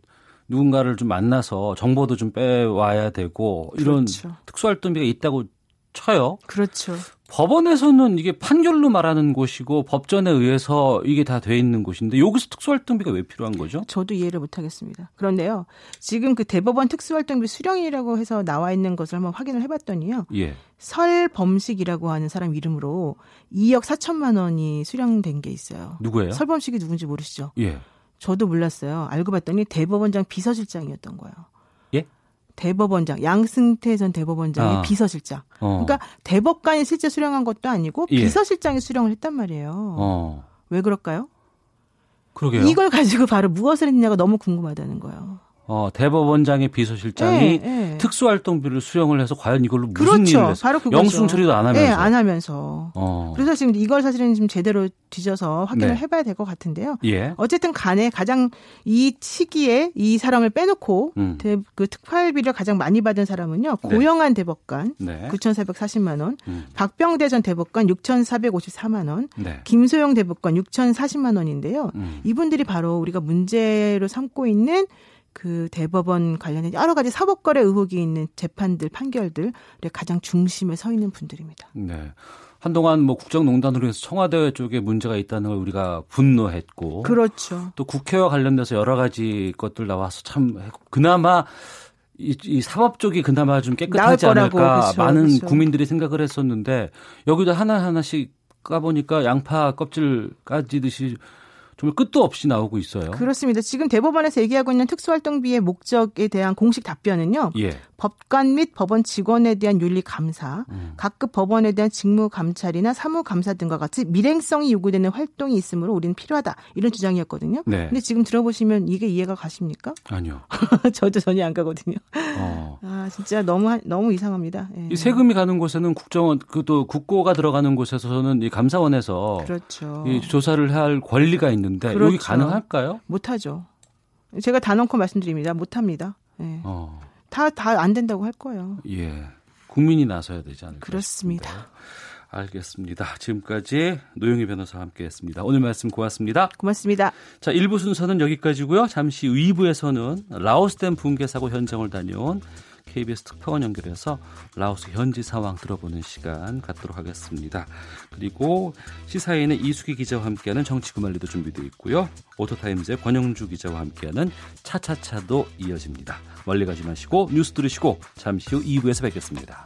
누군가를 좀 만나서 정보도 좀 빼와야 되고 이런 그렇죠. 특수활동비가 있다고 쳐요. 그렇죠. 법원에서는 이게 판결로 말하는 곳이고 법전에 의해서 이게 다 돼 있는 곳인데 여기서 특수활동비가 왜 필요한 거죠? 저도 이해를 못 하겠습니다. 그런데요. 지금 그 대법원 특수활동비 수령이라고 해서 나와 있는 것을 한번 확인을 해봤더니요. 예. 설범식이라고 하는 사람 이름으로 2억 4천만 원이 수령된 게 있어요. 누구예요? 설범식이 누군지 모르시죠? 예. 저도 몰랐어요. 알고 봤더니 대법원장 비서실장이었던 거예요. 대법원장 양승태 전 대법원장의 아. 비서실장. 어. 그러니까 대법관이 실제 수령한 것도 아니고 예. 비서실장이 수령을 했단 말이에요. 어. 왜 그럴까요? 그러게요. 이걸 가지고 바로 무엇을 했냐가 너무 궁금하다는 거예요. 어, 대법원장의 비서실장이 네, 네. 특수활동비를 수령을 해서 과연 이걸로 무슨 그렇죠. 일을 했어? 바로 그거죠. 영수증 처리도 안 하면서. 네, 안 하면서. 어. 그래서 지금 이걸 사실은 좀 제대로 뒤져서 확인을 네. 해봐야 될 것 같은데요. 예. 어쨌든 간에 가장 이 시기에 이 사람을 빼놓고 음. 대, 그 특활비를 가장 많이 받은 사람은요. 네. 고영한 대법관 네. 9,440만 원, 음. 박병대 전 대법관 6,454만 원, 네. 김소영 대법관 6,040만 원인데요. 음. 이분들이 바로 우리가 문제로 삼고 있는 그 대법원 관련된 여러 가지 사법거래 의혹이 있는 재판들 판결들의 가장 중심에 서 있는 분들입니다. 네. 한동안 뭐 국정농단으로 해서 청와대 쪽에 문제가 있다는 걸 우리가 분노했고 그렇죠. 또 국회와 관련돼서 여러 가지 것들 나와서 참 그나마 이, 이 사법 쪽이 그나마 좀 깨끗하지 않을까 그렇죠, 많은 그렇죠. 국민들이 생각을 했었는데 여기도 하나 하나씩 까보니까 양파 껍질 까지듯이 정말 끝도 없이 나오고 있어요. 그렇습니다. 지금 대법원에서 얘기하고 있는 특수활동비의 목적에 대한 공식 답변은요. 예. 법관 및 법원 직원에 대한 윤리 감사, 음. 각급 법원에 대한 직무 감찰이나 사무 감사 등과 같이 밀행성이 요구되는 활동이 있으므로 우리는 필요하다. 이런 주장이었거든요. 네. 근데 지금 들어보시면 이게 이해가 가십니까? 아니요. 저도 전혀 안 가거든요. 어. 아, 진짜 너무 너무 이상합니다. 예. 이 세금이 가는 곳에는 국정원 그 또 국고가 들어가는 곳에서는 이 감사원에서 그렇죠. 이 조사를 할 권리가 있는데 그렇죠. 여기 가능할까요? 못 하죠. 제가 단언코 말씀드립니다. 못 합니다. 예. 어. 다 다 안 된다고 할 거예요. 예. 국민이 나서야 되지 않을까 그렇습니다. 싶습니다. 알겠습니다. 지금까지 노영희 변호사와 함께했습니다. 오늘 말씀 고맙습니다. 고맙습니다. 자, 1부 순서는 여기까지고요. 잠시 2부에서는 라오스댐 붕괴 사고 현장을 다녀온 KBS 특파원 연결해서 라오스 현지 상황 들어보는 시간 갖도록 하겠습니다. 그리고 시사인의 이수기 기자와 함께하는 정치구말리도 준비되어 있고요. 오토타임즈의 권영주 기자와 함께하는 차차차도 이어집니다. 멀리 가지 마시고 뉴스 들으시고 잠시 후 2부에서 뵙겠습니다.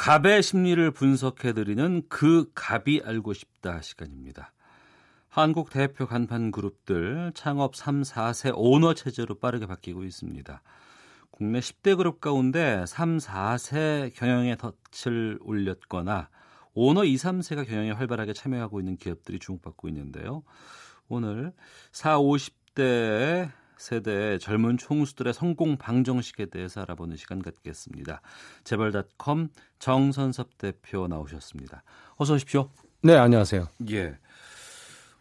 갑의 심리를 분석해드리는 그 갑이 알고 싶다 시간입니다. 한국 대표 간판 그룹들 창업 3, 4세 오너 체제로 빠르게 바뀌고 있습니다. 국내 10대 그룹 가운데 3, 4세 경영에 덫을 올렸거나 오너 2, 3세가 경영에 활발하게 참여하고 있는 기업들이 주목받고 있는데요. 오늘 4, 50대 세대의 젊은 총수들의 성공 방정식에 대해서 알아보는 시간 갖겠습니다. 재벌닷컴 정선섭 대표 나오셨습니다. 어서 오십시오. 네, 안녕하세요. 예.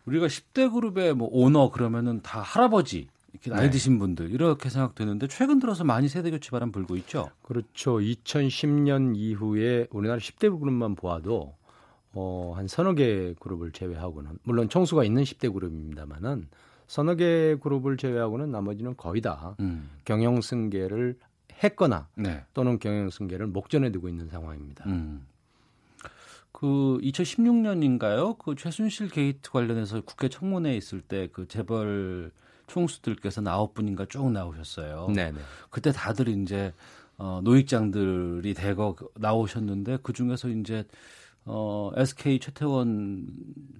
우리가 10대 그룹의 뭐 오너 그러면은 다 할아버지 이렇게 나이 네. 드신 분들 이렇게 생각되는데 최근 들어서 많이 세대 교체 바람 불고 있죠. 그렇죠. 2010년 이후에 우리나라 10대 그룹만 보아도 어, 한 서너 개 그룹을 제외하고는 물론 총수가 있는 10대 그룹입니다만은 서너 개 그룹을 제외하고는 나머지는 거의 다 음. 경영 승계를 했거나 네. 또는 경영 승계를 목전에 두고 있는 상황입니다. 음. 그 2016년인가요? 그 최순실 게이트 관련해서 국회 청문회에 있을 때 그 재벌 총수들께서 아홉 분인가 쭉 나오셨어요. 네네. 그때 다들 이제 어, 노익장들이 대거 나오셨는데 그 중에서 이제 어, SK 최태원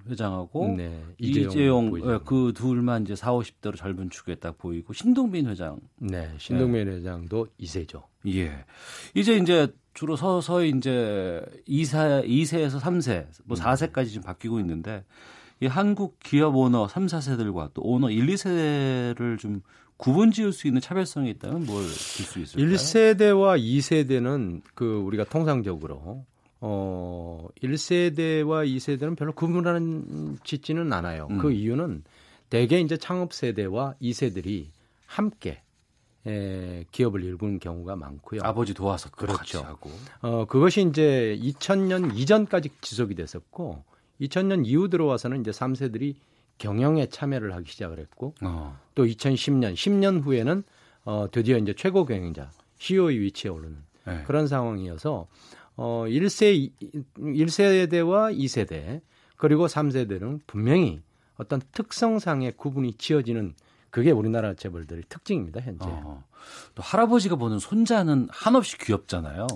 회장하고 네, 이재용, 이재용 네, 그 둘만 이제 4, 50대로 젊은 축에 딱 보이고 신동빈 회장. 네, 신동빈 네. 회장도 2세죠. 예. 이제 이제 주로 서서히 이제 2세, 2세에서 3세, 뭐 4세까지 음. 지금 바뀌고 있는데 이 한국 기업 오너 3, 4세들과 또 오너 1, 2세를 좀 구분 지을 수 있는 차별성이 있다면 뭘 줄 수 있을까요? 1세대와 2세대는 그 우리가 통상적으로 어 1세대와 2세대는 별로 구분하는 짓지는 않아요. 음. 그 이유는 대개 이제 창업 세대와 2세들이 함께 에, 기업을 일구는 경우가 많고요. 아버지 도와서 그렇죠. 하고. 어, 그것이 이제 2000년 이전까지 지속이 됐었고 2000년 이후 들어와서는 이제 3세들이 경영에 참여를 하기 시작을 했고 어. 또 2010년 10년 후에는 어, 드디어 이제 최고 경영자 CEO의 위치에 오르는 네. 그런 상황이어서 어 1세 1세대와 2세대 그리고 3세대는 분명히 어떤 특성상의 구분이 지어지는 그게 우리나라 재벌들의 특징입니다, 현재. 어, 또 할아버지가 보는 손자는 한없이 귀엽잖아요.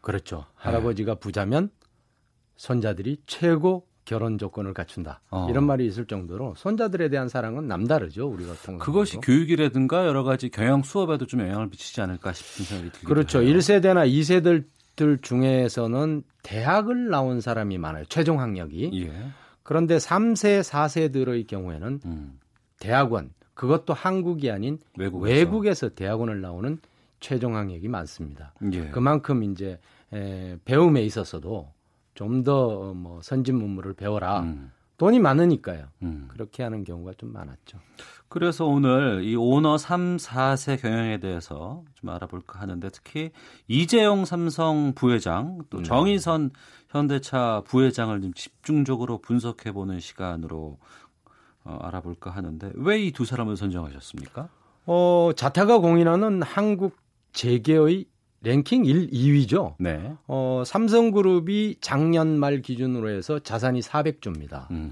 그렇죠. 네. 할아버지가 부자면 손자들이 최고 결혼 조건을 갖춘다. 어. 이런 말이 있을 정도로 손자들에 대한 사랑은 남다르죠. 우리가 통한 그것이 교육이라든가 여러 가지 경영 수업에도 좀 영향을 미치지 않을까 싶은 생각이 듭니다. 그렇죠. 해요. 1세대나 2세들 중에서는 대학을 나온 사람이 많아요. 최종 학력이. 예. 그런데 3세, 4세들의 경우에는 음. 대학원, 그것도 한국이 아닌 외국에서, 외국에서 대학원을 나오는 최종 학력이 많습니다. 예. 그만큼 이제 에, 배움에 있어서도 좀 더 뭐 선진 문물을 배워라. 음. 돈이 많으니까요. 음. 그렇게 하는 경우가 좀 많았죠. 그래서 오늘 이 오너 3, 4세 경영에 대해서 좀 알아볼까 하는데 특히 이재용 삼성 부회장 또 네. 정의선 현대차 부회장을 좀 집중적으로 분석해 보는 시간으로 어, 알아볼까 하는데 왜 이 두 사람을 선정하셨습니까? 어, 자타가 공인하는 한국 재계의 랭킹 1, 2위죠. 네. 어, 삼성그룹이 작년 말 기준으로 해서 자산이 400조입니다. 음.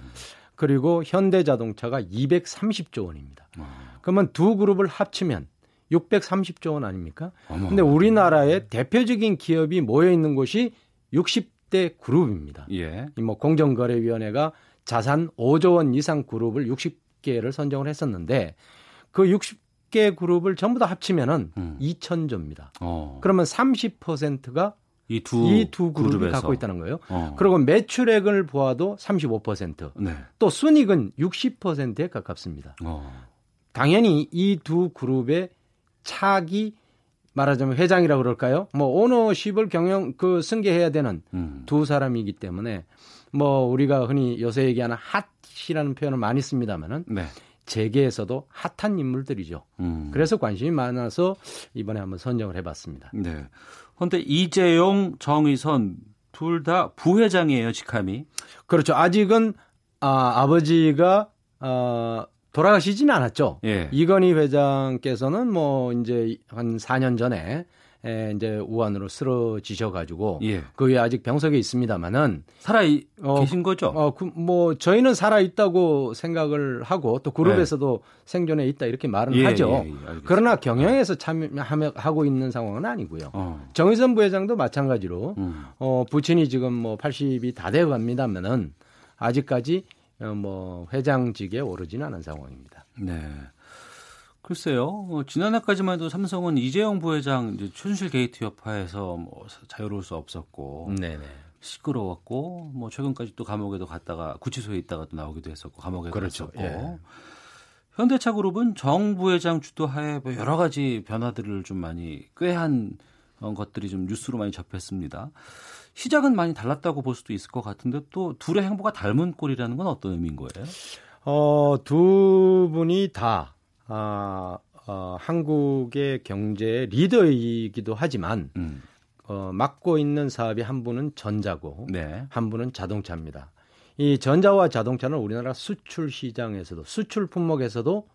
그리고 현대자동차가 230조 원입니다. 어. 그러면 두 그룹을 합치면 630조 원 아닙니까? 어머. 근데 우리나라의 대표적인 기업이 모여 있는 곳이 60대 그룹입니다. 예. 뭐 공정거래위원회가 자산 5조 원 이상 그룹을 60개를 선정을 했었는데 그 60개 그룹을 전부 다 합치면은 음. 2천조입니다. 어. 그러면 30%가 이두 이 두 그룹이 그룹에서. 갖고 있다는 거예요. 어. 그리고 매출액을 보아도 35%. 네. 또 순익은 60%에 가깝습니다. 어. 당연히 이 두 그룹의 차기 말하자면 회장이라고 그럴까요? 뭐 오너십을 경영 그 승계해야 되는 음. 두 사람이기 때문에 뭐 우리가 흔히 요새 얘기하는 핫이라는 표현을 많이 씁니다만은 네. 재계에서도 핫한 인물들이죠. 음. 그래서 관심이 많아서 이번에 한번 선정을 해봤습니다. 네. 그런데 이재용, 정의선 둘 다 부회장이에요, 직함이. 그렇죠. 아직은 아, 아버지가 어, 돌아가시지는 않았죠. 예. 이건희 회장께서는 뭐 이제 한 4년 전에 에, 이제 우한으로 쓰러지셔 가지고 예. 그 위에 아직 병석에 있습니다만은 살아 어, 계신 거죠? 어, 그, 뭐 저희는 살아 있다고 생각을 하고 또 그룹에서도 네. 생존해 있다 이렇게 말은 예, 하죠. 예, 예 그러나 경영에서 참여하고 있는 상황은 아니고요. 어. 정의선 부회장도 마찬가지로 음. 어, 부친이 지금 뭐 80이 다 되어 갑니다만은 아직까지 어, 뭐 회장직에 오르지는 않은 상황입니다. 네. 글쎄요. 어, 지난해까지만 해도 삼성은 이재용 부회장 이제 순실 게이트 여파에서 뭐 자유로울 수 없었고 네네. 시끄러웠고 뭐 최근까지 또 감옥에도 갔다가 구치소에 있다가 또 나오기도 했었고 감옥에 그렇죠. 갔었고 예. 현대차 그룹은 정 부회장 주도하에 뭐 여러 가지 변화들을 좀 많이 꾀한 어, 것들이 좀 뉴스로 많이 접했습니다. 시작은 많이 달랐다고 볼 수도 있을 것 같은데 또 둘의 행보가 닮은 꼴이라는 건 어떤 의미인 거예요? 어, 두 분이 다 아, 어, 한국의 경제 리더이기도 하지만 음. 어, 맡고 있는 사업이 한 분은 전자고 네. 한 분은 자동차입니다. 이 전자와 자동차는 우리나라 수출 시장에서도 수출 품목에서도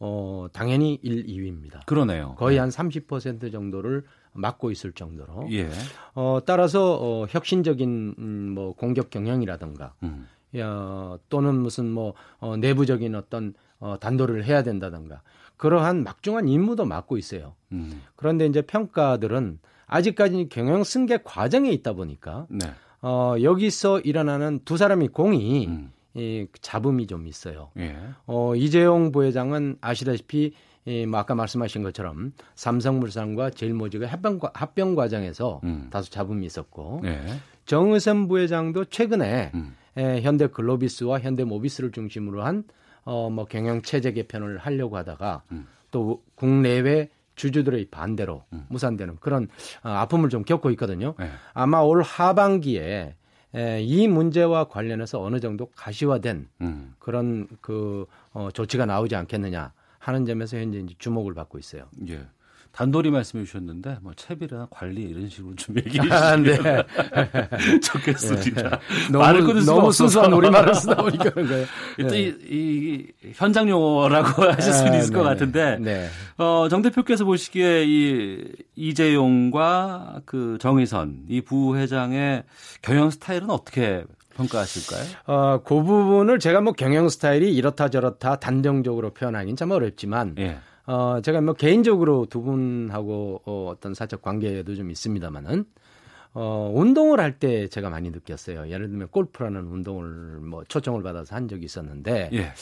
어, 당연히 1, 2위입니다. 그러네요. 거의 네. 한30% 정도를 맡고 있을 정도로. 예. 어, 따라서 어, 혁신적인 음, 뭐 공격 경영이라든가 음. 야, 또는 무슨 뭐 어, 내부적인 어떤 어, 단도를 해야 된다든가 그러한 막중한 임무도 맡고 있어요. 음. 그런데 이제 평가들은 아직까지 경영 승계 과정에 있다 보니까 네. 어, 여기서 일어나는 두 사람이 공이 음. 이 잡음이 좀 있어요. 예. 어, 이재용 부회장은 아시다시피 이, 뭐 아까 말씀하신 것처럼 삼성물산과 제일모직의 합병, 합병 과정에서 음. 다소 잡음이 있었고 예. 정의선 부회장도 최근에 음. 에, 현대 글로비스와 현대 모비스를 중심으로 한 어, 뭐 경영 체제 개편을 하려고 하다가 음. 또 국내외 주주들의 반대로 음. 무산되는 그런 어, 아픔을 좀 겪고 있거든요. 네. 아마 올 하반기에 에, 이 문제와 관련해서 어느 정도 가시화된 음. 그런 그 어, 조치가 나오지 않겠느냐 하는 점에서 현재 이제 주목을 받고 있어요. 예. 단돌이 말씀해 주셨는데 뭐 채비나 관리 이런 식으로 좀 얘기해 주시면 아, 네. 좋겠습니다. 네. 너무, 너무 순수한 우리말을 쓰다 보니까 그런 거예요. 일단 네. 이, 이, 현장 용어라고 하실 수는 아, 있을 네. 것 같은데 네. 어, 정 대표께서 보시기에 이 이재용과 그 정의선 이 부회장의 경영 스타일은 어떻게 평가하실까요? 어, 그 부분을 제가 뭐 경영 스타일이 이렇다 저렇다 단정적으로 표현하기는 참 어렵지만 예. 어, 제가 뭐 개인적으로 두 분하고 어, 어떤 사적 관계도 좀 있습니다만은 어, 운동을 할 때 제가 많이 느꼈어요. 예를 들면 골프라는 운동을 뭐 초청을 받아서 한 적이 있었는데 예.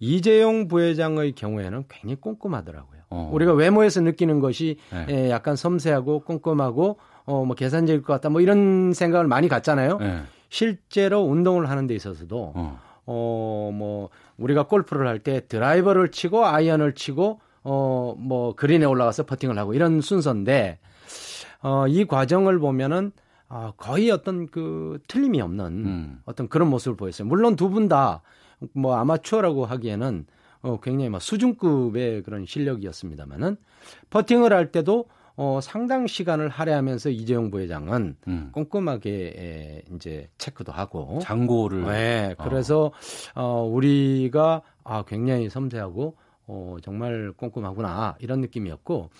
이재용 부회장의 경우에는 굉장히 꼼꼼하더라고요. 어. 우리가 외모에서 느끼는 것이 네. 예, 약간 섬세하고 꼼꼼하고 어, 뭐 계산적일 것 같다 뭐 이런 생각을 많이 갖잖아요. 네. 실제로 운동을 하는 데 있어서도 어, 어 뭐 우리가 골프를 할 때 드라이버를 치고 아이언을 치고 어, 뭐, 그린에 올라가서 퍼팅을 하고 이런 순서인데, 어, 이 과정을 보면은, 어, 거의 어떤 그 틀림이 없는 음. 어떤 그런 모습을 보였어요. 물론 두 분 다 뭐 아마추어라고 하기에는 어, 굉장히 막 수준급의 그런 실력이었습니다만은 퍼팅을 할 때도 어, 상당 시간을 할애하면서 이재용 부회장은 음. 꼼꼼하게 에, 이제 체크도 하고 장고를 네, 그래서 어, 어 우리가 아 굉장히 섬세하고 어, 정말 꼼꼼하구나 이런 느낌이었고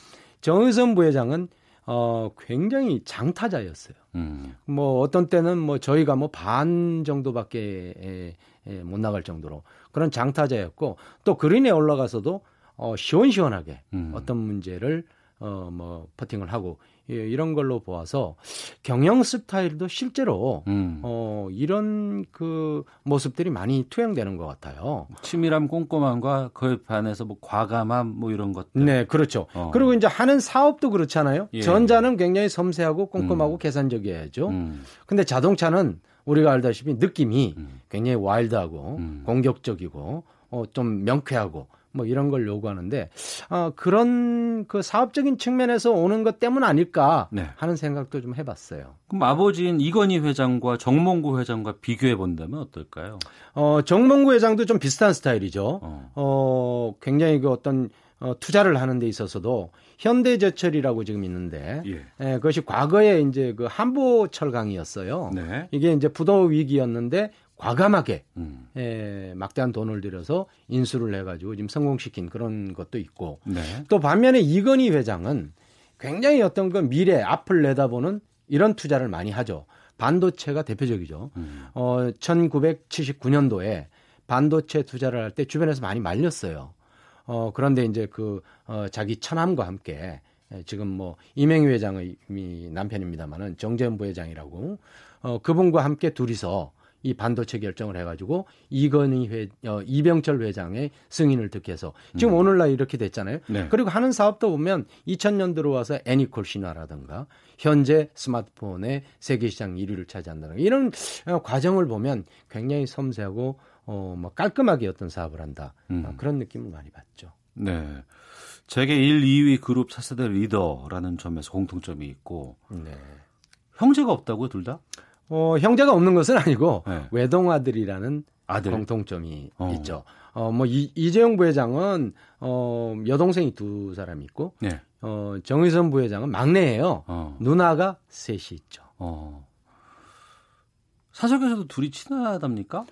정의선 부회장은 어, 굉장히 장타자였어요. 음. 뭐 어떤 때는 뭐 저희가 뭐 반 정도밖에 에, 에, 못 나갈 정도로 그런 장타자였고 또 그린에 올라가서도 어, 시원시원하게 음. 어떤 문제를 어, 뭐 퍼팅을 하고 예, 이런 걸로 보아서 경영 스타일도 실제로 음. 어, 이런 그 모습들이 많이 투영되는 것 같아요. 치밀함, 꼼꼼함과 그에 반해서 뭐 과감함 뭐 이런 것들. 네, 그렇죠. 어. 그리고 이제 하는 사업도 그렇잖아요. 예. 전자는 굉장히 섬세하고 꼼꼼하고 음. 계산적이어야죠. 음. 근데 자동차는 우리가 알다시피 느낌이 음. 굉장히 와일드하고 음. 공격적이고 어, 좀 명쾌하고 뭐 이런 걸 요구하는데 어, 그런 그 사업적인 측면에서 오는 것 때문 아닐까 네. 하는 생각도 좀 해봤어요. 그럼 아버지인 이건희 회장과 정몽구 회장과 비교해 본다면 어떨까요? 어, 정몽구 회장도 좀 비슷한 스타일이죠. 어, 어 굉장히 그 어떤 어, 투자를 하는 데 있어서도 현대제철이라고 지금 있는데 예. 예, 그것이 과거에 이제 그 한보철강이었어요. 네. 이게 이제 부도 위기였는데 과감하게 음. 에, 막대한 돈을 들여서 인수를 해가지고 지금 성공시킨 그런 것도 있고 네. 또 반면에 이건희 회장은 굉장히 어떤 그 미래 앞을 내다보는 이런 투자를 많이 하죠. 반도체가 대표적이죠. 음. 어, 1979년도에 반도체 투자를 할 때 주변에서 많이 말렸어요. 어, 그런데 이제 그, 어, 자기 처남과 함께 지금 뭐 이명희 회장의 남편입니다만은 정재현 부회장이라고 어, 그분과 함께 둘이서 이 반도체 결정을 해가지고 이건희 회, 어, 이병철 회장의 승인을 듣게 해서 지금 음. 오늘날 이렇게 됐잖아요. 네. 그리고 하는 사업도 보면 2000년 들어와서 애니콜 신화라든가 현재 스마트폰의 세계 시장 1위를 차지한다는 이런 어, 과정을 보면 굉장히 섬세하고 어, 뭐 깔끔하게 어떤 사업을 한다 음. 어, 그런 느낌을 많이 받죠. 네. 세계 1, 2위 그룹 차세대 리더라는 점에서 공통점이 있고 네. 형제가 없다고요, 둘 다? 어, 형제가 없는 것은 아니고 네. 외동아들이라는 아들. 공통점이 어. 있죠. 어, 뭐 이, 이재용 부회장은 어, 여동생이 두 사람이 있고 네. 어, 정의선 부회장은 막내예요. 어. 누나가 셋이 있죠. 어. 사석에서도 둘이 친하답니까?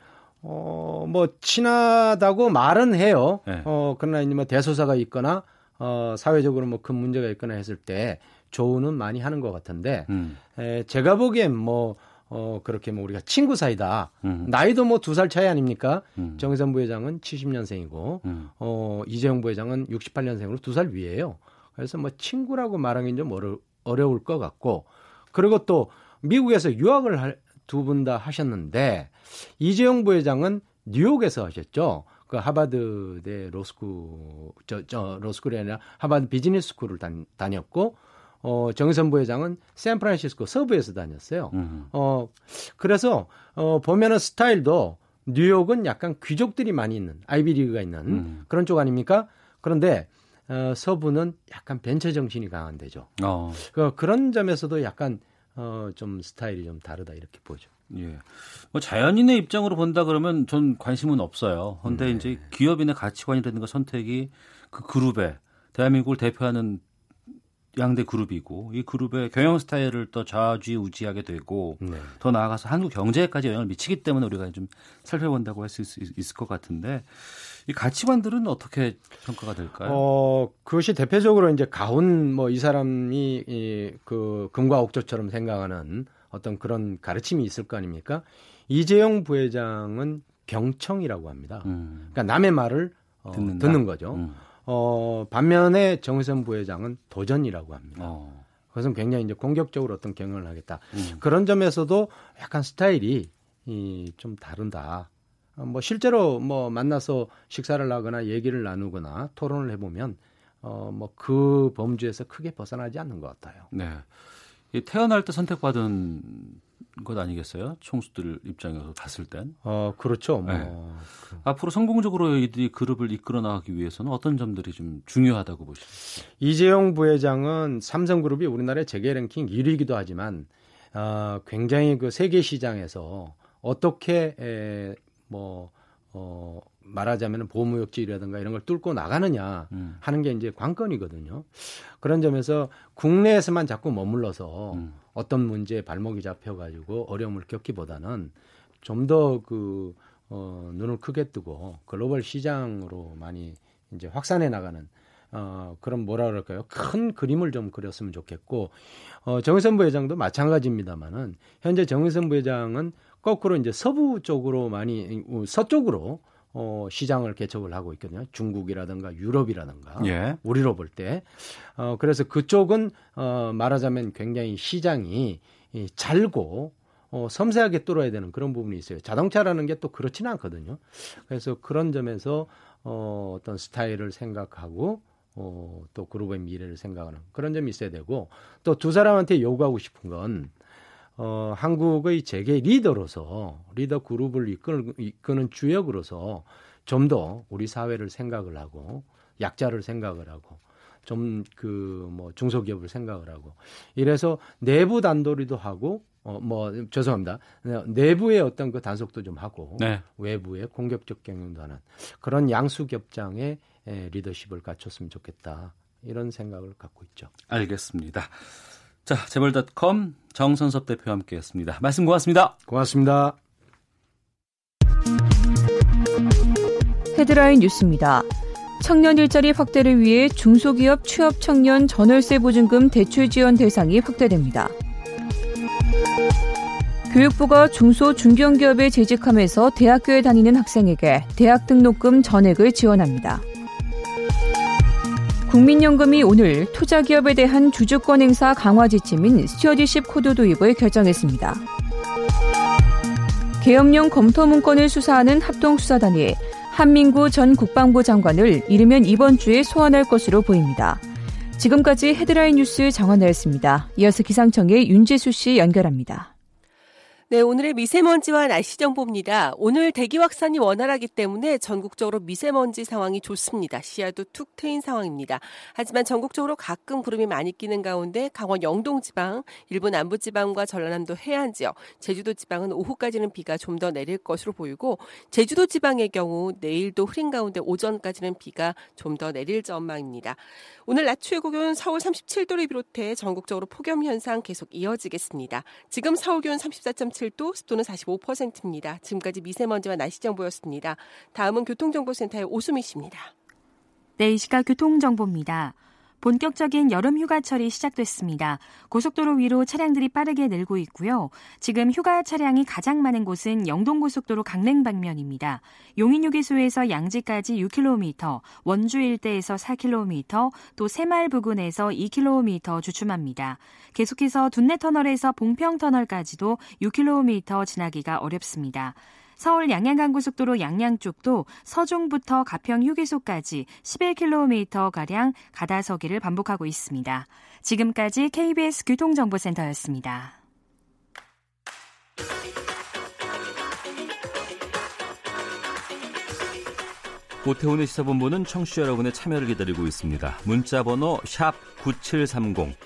어, 뭐 친하다고 말은 해요. 네. 어, 그러나 이제 뭐 대소사가 있거나 어, 사회적으로 뭐 큰 문제가 있거나 했을 때 조언은 많이 하는 것 같은데 음. 에, 제가 보기엔 뭐 어, 그렇게 뭐 우리가 친구 사이다. 음. 나이도 뭐 두 살 차이 아닙니까? 음. 정의선 부회장은 70년생이고, 음. 어, 이재용 부회장은 68년생으로 두 살 위에요. 그래서 뭐 친구라고 말하기는 좀 어려, 어려울 것 같고, 그리고 또 미국에서 유학을 두 분 다 하셨는데, 이재용 부회장은 뉴욕에서 하셨죠. 그 하버드대 로스쿨, 저, 저, 로스쿨이 아니라 하버드 비즈니스 스쿨을 다녔고, 어, 정의선 부회장은 샌프란시스코 서부에서 다녔어요. 음. 어, 그래서, 어, 보면은 스타일도 뉴욕은 약간 귀족들이 많이 있는, 아이비리그가 있는 음. 그런 쪽 아닙니까? 그런데, 어, 서부는 약간 벤처 정신이 강한 데죠. 어. 그, 그런 점에서도 약간, 어, 좀 스타일이 좀 다르다 이렇게 보죠. 예. 뭐 자연인의 입장으로 본다 그러면 전 관심은 없어요. 근데 네. 이제 기업인의 가치관이라든가 선택이 그 그룹에 대한민국을 대표하는 양대 그룹이고 이 그룹의 경영 스타일을 더 좌지우지하게 되고 네. 더 나아가서 한국 경제에까지 영향을 미치기 때문에 우리가 좀 살펴본다고 할 수 있을 것 같은데 이 가치관들은 어떻게 평가가 될까요? 어, 그것이 대표적으로 이제 가훈 뭐 이 사람이 이, 그 금과 옥조처럼 생각하는 어떤 그런 가르침이 있을 거 아닙니까? 이재용 부회장은 경청이라고 합니다. 음. 그러니까 남의 말을 어, 듣는 거죠. 음. 어, 반면에 정의선 부회장은 도전이라고 합니다. 어. 그것은 굉장히 이제 공격적으로 어떤 경영을 하겠다. 음. 그런 점에서도 약간 스타일이 이, 좀 다른다. 어, 뭐 실제로 뭐 만나서 식사를 하거나 얘기를 나누거나 토론을 해보면 어, 뭐 그 범주에서 크게 벗어나지 않는 것 같아요. 네. 태어날 때 선택받은 것 아니겠어요? 총수들 입장에서 봤을 땐. 어, 그렇죠. 뭐. 네. 앞으로 성공적으로 이들이 그룹을 이끌어 나가기 위해서는 어떤 점들이 좀 중요하다고 보십니까? 이재용 부회장은 삼성그룹이 우리나라의 재계 랭킹 1위이기도 하지만 어, 굉장히 그 세계 시장에서 어떻게 에, 뭐 어, 말하자면 보호무역지라든가 이런 걸 뚫고 나가느냐 음. 하는 게 이제 관건이거든요. 그런 점에서 국내에서만 자꾸 머물러서 음. 어떤 문제에 발목이 잡혀가지고 어려움을 겪기보다는 좀 더 그, 어, 눈을 크게 뜨고 글로벌 시장으로 많이 이제 확산해 나가는 어, 그런 뭐라 그럴까요? 큰 그림을 좀 그렸으면 좋겠고, 어, 정의선 부회장도 마찬가지입니다만은, 현재 정의선 부회장은 거꾸로 이제 서부 쪽으로 많이, 서쪽으로 어, 시장을 개척을 하고 있거든요. 중국이라든가 유럽이라든가 예. 우리로 볼 때. 어, 그래서 그쪽은 어, 말하자면 굉장히 시장이 이, 잘고 어, 섬세하게 뚫어야 되는 그런 부분이 있어요. 자동차라는 게 또 그렇지는 않거든요. 그래서 그런 점에서 어, 어떤 스타일을 생각하고 어, 또 그룹의 미래를 생각하는 그런 점이 있어야 되고 또 두 사람한테 요구하고 싶은 건 어, 한국의 재계 리더로서 리더 그룹을 이끄는, 이끄는 주역으로서 좀 더 우리 사회를 생각을 하고 약자를 생각을 하고 좀 그 뭐 중소기업을 생각을 하고 이래서 내부 단도리도 하고 어 뭐 죄송합니다 내부의 어떤 그 단속도 좀 하고 네. 외부의 공격적 경영도 하는 그런 양수겹장의 리더십을 갖췄으면 좋겠다 이런 생각을 갖고 있죠. 알겠습니다. 자, 재벌닷컴 정선섭 대표와 함께했습니다. 말씀 고맙습니다. 고맙습니다. 헤드라인 뉴스입니다. 청년 일자리 확대를 위해 중소기업 취업 청년 전월세 보증금 대출 지원 대상이 확대됩니다. 교육부가 중소 중견기업에 재직하면서 대학교에 다니는 학생에게 대학 등록금 전액을 지원합니다. 국민연금이 오늘 투자기업에 대한 주주권 행사 강화 지침인 stewardship code 도입을 결정했습니다. 계엄령 검토 문건을 수사하는 합동수사단이 한민구 전 국방부 장관을 이르면 이번 주에 소환할 것으로 보입니다. 지금까지 헤드라인 뉴스 정원나였습니다. 이어서 기상청의 윤재수 씨 연결합니다. 네, 오늘의 미세먼지와 날씨 정보입니다. 오늘 대기 확산이 원활하기 때문에 전국적으로 미세먼지 상황이 좋습니다. 시야도 툭 트인 상황입니다. 하지만 전국적으로 가끔 구름이 많이 끼는 가운데 강원 영동 지방, 일부 남부 지방과 전라남도 해안 지역, 제주도 지방은 오후까지는 비가 좀 더 내릴 것으로 보이고 제주도 지방의 경우 내일도 흐린 가운데 오전까지는 비가 좀 더 내릴 전망입니다. 오늘 낮 최고 기온 서울 37도를 비롯해 전국적으로 폭염 현상 계속 이어지겠습니다. 지금 서울 기온 34.7 도, 습도는 45%입니다. 지금까지 미세먼지와 날씨 정보였습니다. 다음은 교통정보센터의 오수미 씨입니다. 네, 이 시각 교통정보입니다. 본격적인 여름 휴가철이 시작됐습니다. 고속도로 위로 차량들이 빠르게 늘고 있고요. 지금 휴가 차량이 가장 많은 곳은 영동고속도로 강릉 방면입니다. 용인휴게소에서 양지까지 6km, 원주 일대에서 4km, 또 새마을 부근에서 2km 주춤합니다. 계속해서 둔내터널에서 봉평터널까지도 6km 지나기가 어렵습니다. 서울 양양간고속도로 양양 쪽도 서종부터 가평 휴게소까지 11km가량 가다서기를 반복하고 있습니다. 지금까지 KBS 교통정보센터였습니다. 오태훈의 시사본부는 청취자 여러분의 참여를 기다리고 있습니다. 문자 번호 9730.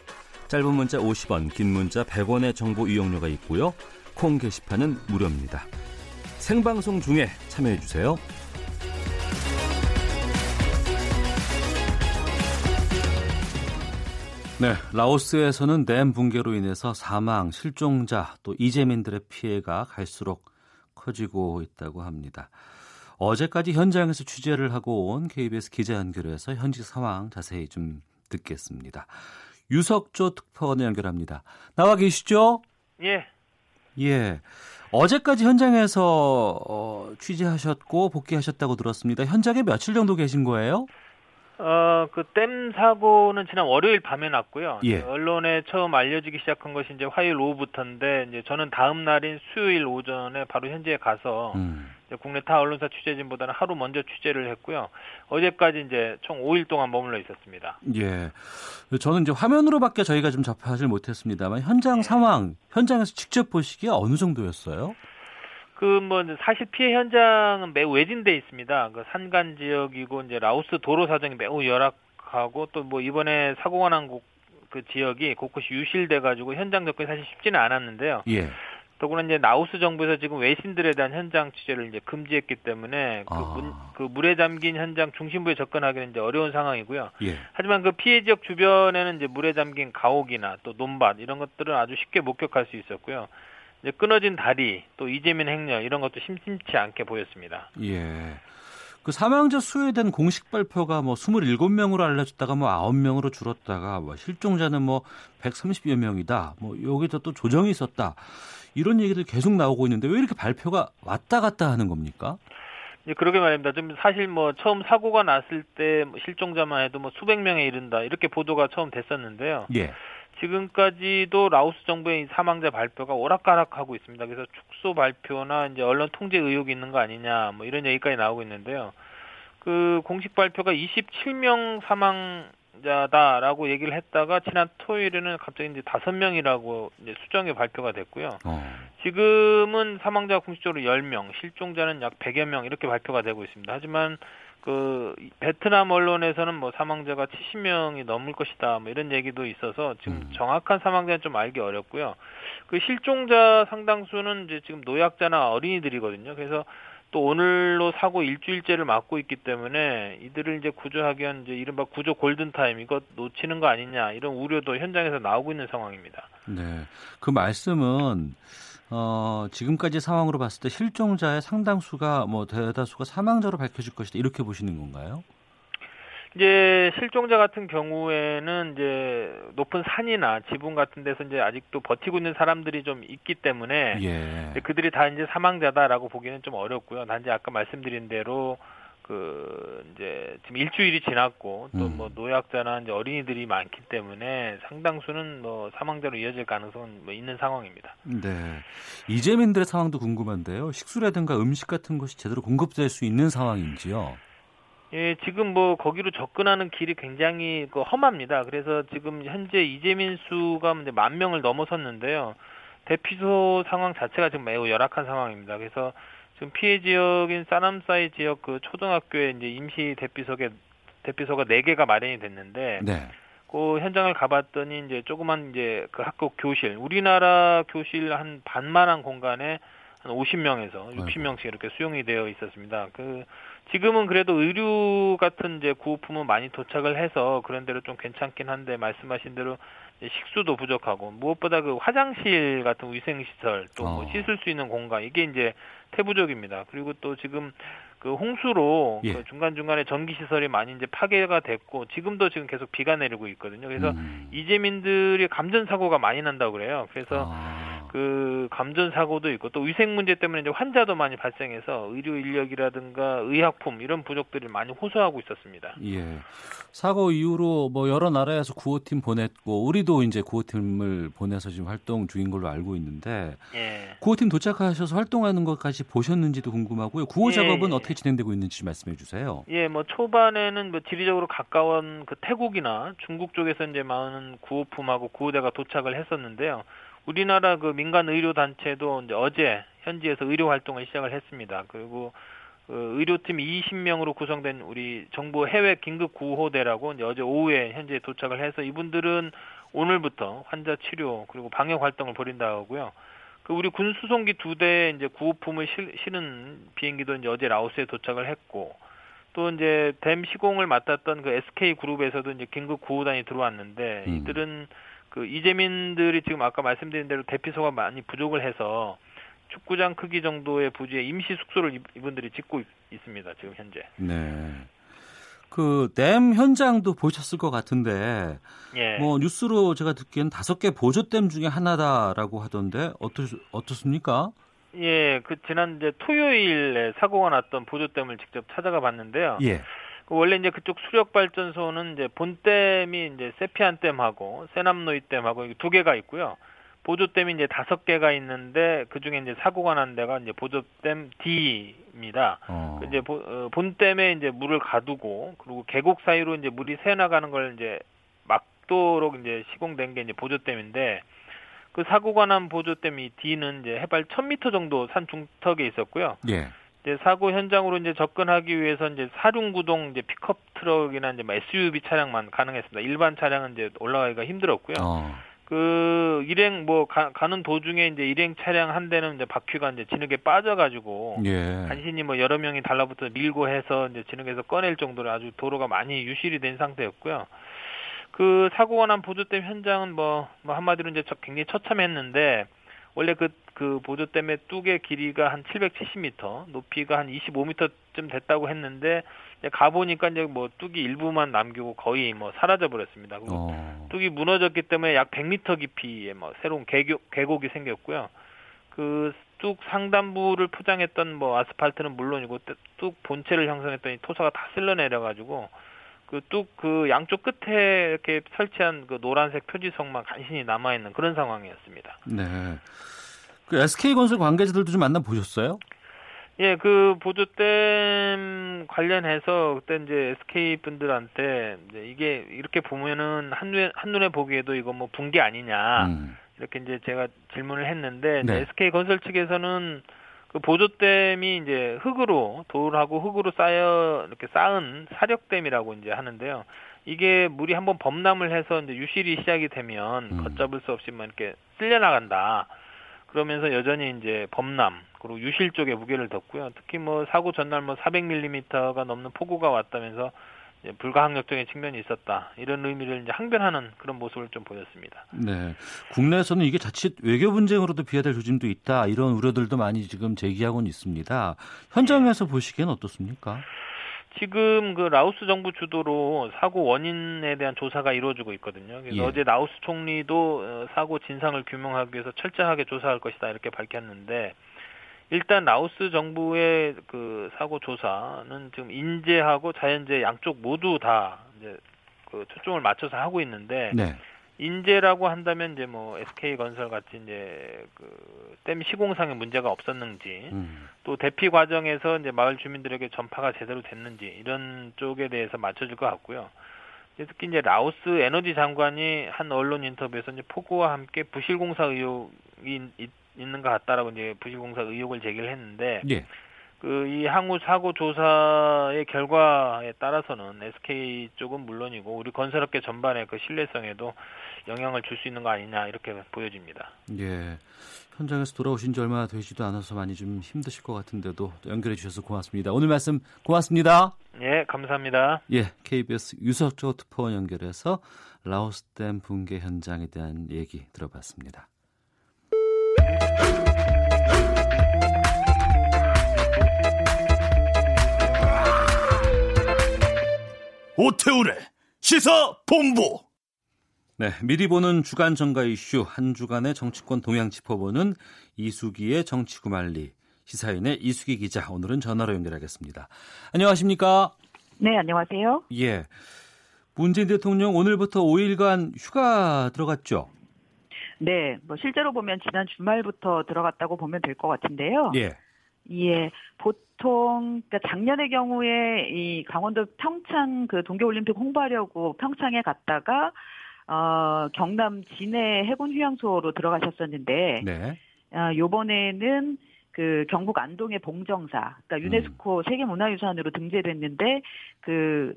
짧은 문자 50원, 긴 문자 100원의 정보 이용료가 있고요. 콩 게시판은 무료입니다. 생방송 중에 참여해 주세요. 네, 라오스에서는 댐 붕괴로 인해서 사망, 실종자, 또 이재민들의 피해가 갈수록 커지고 있다고 합니다. 어제까지 현장에서 취재를 하고 온 KBS 기자 연결해서 현지 상황 자세히 좀 듣겠습니다. 유석조 특파원 연결합니다. 나와 계시죠? 예. 예. 어제까지 현장에서 어, 취재하셨고 복귀하셨다고 들었습니다. 현장에 며칠 정도 계신 거예요? 어, 그 댐 사고는 지난 월요일 밤에 났고요. 예. 언론에 처음 알려지기 시작한 것이 이제 화요일 오후부터인데 이제 저는 다음 날인 수요일 오전에 바로 현지에 가서 음. 국내 타 언론사 취재진보다는 하루 먼저 취재를 했고요. 어제까지 이제 총 5일 동안 머물러 있었습니다. 예. 저는 이제 화면으로밖에 저희가 좀 접하지 못했습니다만 현장 네. 상황, 현장에서 직접 보시기에 어느 정도였어요? 그뭐 사실 피해 현장은 매우 외진돼 있습니다. 그 산간 지역이고 이제 라오스 도로 사정이 매우 열악하고 또 뭐 이번에 사고가 난그 지역이 곳곳이 유실돼 가지고 현장 접근이 사실 쉽지는 않았는데요. 예. 더구나 이제 라오스 정부에서 지금 외신들에 대한 현장 취재를 이제 금지했기 때문에 그, 아. 문, 그 물에 잠긴 현장 중심부에 접근하기는 이제 어려운 상황이고요. 예. 하지만 그 피해 지역 주변에는 이제 물에 잠긴 가옥이나 또 논밭 이런 것들은 아주 쉽게 목격할 수 있었고요. 끊어진 다리, 또 이재민 행렬 이런 것도 심심치 않게 보였습니다. 예. 그 사망자 수에 대한 공식 발표가 뭐 27명으로 알려졌다가 뭐 9명으로 줄었다가 뭐 실종자는 뭐 130여 명이다. 뭐 여기서 또 조정이 있었다. 이런 얘기들 계속 나오고 있는데 왜 이렇게 발표가 왔다 갔다 하는 겁니까? 예, 그러게 말입니다. 좀 사실 뭐 처음 사고가 났을 때뭐 실종자만 해도 뭐 수백 명에 이른다 이렇게 보도가 처음 됐었는데요. 예. 지금까지도 라오스 정부의 사망자 발표가 오락가락하고 있습니다. 그래서 축소 발표나 이제 언론 통제 의혹이 있는 거 아니냐 뭐 이런 얘기까지 나오고 있는데요. 그 공식 발표가 27명 사망자다라고 얘기를 했다가 지난 토요일에는 갑자기 이제 5명이라고 이제 수정의 발표가 됐고요. 어. 지금은 사망자 공식적으로 10명, 실종자는 약 100여 명 이렇게 발표가 되고 있습니다. 하지만 그 베트남 언론에서는 뭐 사망자가 70명이 넘을 것이다 뭐 이런 얘기도 있어서 지금 음. 정확한 사망자는 좀 알기 어렵고요. 그 실종자 상당수는 이제 지금 노약자나 어린이들이거든요. 그래서 또 오늘로 사고 일주일째를 맞고 있기 때문에 이들을 이제 구조하기 위한 이제 이른바 구조 골든 타임 이것 놓치는 거 아니냐 이런 우려도 현장에서 나오고 있는 상황입니다. 네. 그 말씀은 어, 지금까지 상황으로 봤을 때 실종자의 상당수가 뭐 대다수가 사망자로 밝혀질 것이다 이렇게 보시는 건가요? 이제 실종자 같은 경우에는 이제 높은 산이나 지붕 같은 데서 이제 아직도 버티고 있는 사람들이 좀 있기 때문에 예. 그들이 다 이제 사망자다라고 보기는 좀 어렵고요. 단지 아까 말씀드린 대로 그 이제 지금 일주일이 지났고 또뭐 음. 노약자나 이제 어린이들이 많기 때문에 상당수는 뭐 사망자로 이어질 가능성은 뭐 있는 상황입니다. 네. 이재민들의 상황도 궁금한데요. 식수라든가 음식 같은 것이 제대로 공급될 수 있는 상황인지요? 예, 지금 뭐 거기로 접근하는 길이 굉장히 그 험합니다. 그래서 지금 현재 이재민 수가 이제 만 명을 넘어섰는데요. 대피소 상황 자체가 지금 매우 열악한 상황입니다. 그래서 지금 피해 지역인 사남사이 지역 그 초등학교에 이제 임시 대피소에 대피소가 네 개가 마련이 됐는데 네. 그 현장을 가봤더니 이제 조그만 이제 그 학교 교실 우리나라 교실 한 반만한 공간에 한 50명에서 60명씩 이렇게 수용이 되어 있었습니다. 그 지금은 그래도 의류 같은 이제 구호품은 많이 도착을 해서 그런 대로 좀 괜찮긴 한데 말씀하신 대로 식수도 부족하고 무엇보다 그 화장실 같은 위생 시설 또뭐 어. 씻을 수 있는 공간 이게 이제 태부적입니다. 그리고 또 지금 그 홍수로 예. 그 중간 중간에 전기 시설이 많이 이제 파괴가 됐고 지금도 지금 계속 비가 내리고 있거든요. 그래서 음. 이재민들이 감전 사고가 많이 난다고 그래요. 그래서 아. 그 감전 사고도 있고 또 위생 문제 때문에 이제 환자도 많이 발생해서 의료 인력이라든가 의약품 이런 부족들이 많이 호소하고 있었습니다. 예. 사고 이후로 뭐 여러 나라에서 구호팀 보냈고 우리도 이제 구호팀을 보내서 지금 활동 중인 걸로 알고 있는데 예. 구호팀 도착하셔서 활동하는 것까지 보셨는지도 궁금하고요. 구호 예. 작업은 예. 어떻게 진행되고 있는지 말씀해 주세요. 예, 뭐 초반에는 뭐 지리적으로 가까운 그 태국이나 중국 쪽에서 이제 많은 구호품하고 구호대가 도착을 했었는데요. 우리나라 그 민간 의료 단체도 이제 어제 현지에서 의료 활동을 시작을 했습니다. 그리고 그 의료팀 20명으로 구성된 우리 정부 해외 긴급 구호대라고 이제 어제 오후에 현지에 도착을 해서 이분들은 오늘부터 환자 치료 그리고 방역 활동을 벌인다 하고요. 그 우리 군 수송기 두 대 이제 구호품을 실, 실은 비행기도 이제 어제 라오스에 도착을 했고 또 이제 댐 시공을 맡았던 그 SK 그룹에서도 이제 긴급 구호단이 들어왔는데 음. 이들은 그 이재민들이 지금 아까 말씀드린 대로 대피소가 많이 부족을 해서 축구장 크기 정도의 부지에 임시 숙소를 이분들이 짓고 있, 습니다 지금 현재. 네. 그 댐 현장도 보셨을 것 같은데 예. 뭐 뉴스로 제가 듣기엔 다섯 개 보조댐 중에 하나다라고 하던데 어떻 어떻습니까? 예, 그 지난 이제 토요일에 사고가 났던 보조댐을 직접 찾아가 봤는데요. 예. 그 원래 이제 그쪽 수력 발전소는 이제 본댐이 이제 세피안 댐하고 세남노이 댐하고 두 개가 있고요. 보조댐이 이제 다섯 개가 있는데 그 중에 이제 사고가 난 데가 이제 보조댐 D입니다. 어. 그 이제 어, 본댐에 이제 물을 가두고 그리고 계곡 사이로 이제 물이 새 나가는 걸 이제 막도록 이제 시공된 게 이제 보조댐인데 그 사고가 난 보조댐 이 D는 이제 해발 1000m 정도 산 중턱에 있었고요. 예. 이제 사고 현장으로 이제 접근하기 위해서 이제 사륜구동 이제 픽업 트럭이나 이제 뭐 SUV 차량만 가능했습니다. 일반 차량은 이제 올라가기가 힘들었고요. 어. 그 일행 뭐 가, 는 도중에 이제 일행 차량 한 대는 이제 바퀴가 이제 진흙에 빠져가지고 예. 간신히 뭐 여러 명이 달라붙어 밀고 해서 이제 진흙에서 꺼낼 정도로 아주 도로가 많이 유실이 된 상태였고요. 그 사고가 난 보조댐 현장은 뭐, 뭐 한마디로 이제 굉장히 처참했는데 원래 그, 그 보조댐의 뚝의 길이가 한 770m, 높이가 한 25m쯤 됐다고 했는데, 가보니까 이제 뭐 뚝이 일부만 남기고 거의 뭐 사라져 버렸습니다. 어. 뚝이 무너졌기 때문에 약 100m 깊이의 뭐 새로운 계곡, 계곡이 생겼고요. 그 뚝 상단부를 포장했던 뭐 아스팔트는 물론이고 뚝 본체를 형성했던 이 토사가 다 쓸려 내려 가지고 그 뚝그 그 양쪽 끝에 이렇게 설치한 그 노란색 표지석만 간신히 남아 있는 그런 상황이었습니다. 네. 그 SK건설 관계자들도 좀 만나 보셨어요? 예, 그 보조댐 관련해서 그때 이제 SK 분들한테 이제 이게 이렇게 보면은 한눈에 한눈에 보기에도 이거 뭐 붕괴 아니냐 음. 이렇게 이제 제가 질문을 했는데 네. SK 건설 측에서는 그 보조댐이 이제 흙으로 돌하고 흙으로 쌓여 이렇게 쌓은 사력댐이라고 이제 하는데요. 이게 물이 한번 범람을 해서 이제 유실이 시작이 되면 음. 걷잡을 수 없이 막 이렇게 쓸려 나간다. 그러면서 여전히 이제 범람 그리고 유실 쪽에 무게를 뒀고요. 특히 뭐 사고 전날 뭐 400mm가 넘는 폭우가 왔다면서 불가항력적인 측면이 있었다 이런 의미를 이제 항변하는 그런 모습을 좀 보였습니다. 네, 국내에서는 이게 자칫 외교 분쟁으로도 비화될 조짐도 있다 이런 우려들도 많이 지금 제기하고는 있습니다. 현장에서 네. 보시기엔 어떻습니까? 지금 그 라오스 정부 주도로 사고 원인에 대한 조사가 이루어지고 있거든요. 그래서 예. 어제 라오스 총리도 어, 사고 진상을 규명하기 위해서 철저하게 조사할 것이다 이렇게 밝혔는데 일단 라오스 정부의 그 사고 조사는 지금 인재하고 자연재 양쪽 모두 다 이제 그 초점을 맞춰서 하고 있는데 네. 인재라고 한다면 이제 뭐 SK 건설 같이 이제 그댐 시공상에 문제가 없었는지 음. 또 대피 과정에서 이제 마을 주민들에게 전파가 제대로 됐는지 이런 쪽에 대해서 맞춰질 것 같고요. 특히 이제 라오스 에너지 장관이 한 언론 인터뷰에서 이제 폭우와 함께 부실공사 의혹이 있, 있는 것 같다라고 이제 부실공사 의혹을 제기를 했는데 예. 그이 항우 사고 조사의 결과에 따라서는 SK 쪽은 물론이고 우리 건설업계 전반의 그 신뢰성에도 영향을 줄 수 있는 거 아니냐 이렇게 보여집니다. 예. 현장에서 돌아오신 지 얼마 되지도 않아서 많이 좀 힘드실 것 같은데도 연결해 주셔서 고맙습니다. 오늘 말씀 고맙습니다. 예, 감사합니다. 예, KBS 유석조 특파원 연결해서 라오스댐 붕괴 현장에 대한 얘기 들어봤습니다. 오태우래 시사 본부. 네, 미리 보는 주간 정가 이슈 한 주간의 정치권 동향 짚어보는 이수기의 정치구말리 시사인의 이수기 기자 오늘은 전화로 연결하겠습니다. 안녕하십니까? 네, 안녕하세요. 예. 문재인 대통령 오늘부터 5일간 휴가 들어갔죠? 네, 뭐 실제로 보면 지난 주말부터 들어갔다고 보면 될 것 같은데요. 예. 예, 보통 그러니까 작년의 경우에 이 강원도 평창 그 동계올림픽 홍보하려고 평창에 갔다가 어 경남 진해 해군 휴양소로 들어가셨었는데 네. 어, 요번에는 그 경북 안동의 봉정사, 그러니까 유네스코 음. 세계문화유산으로 등재됐는데 그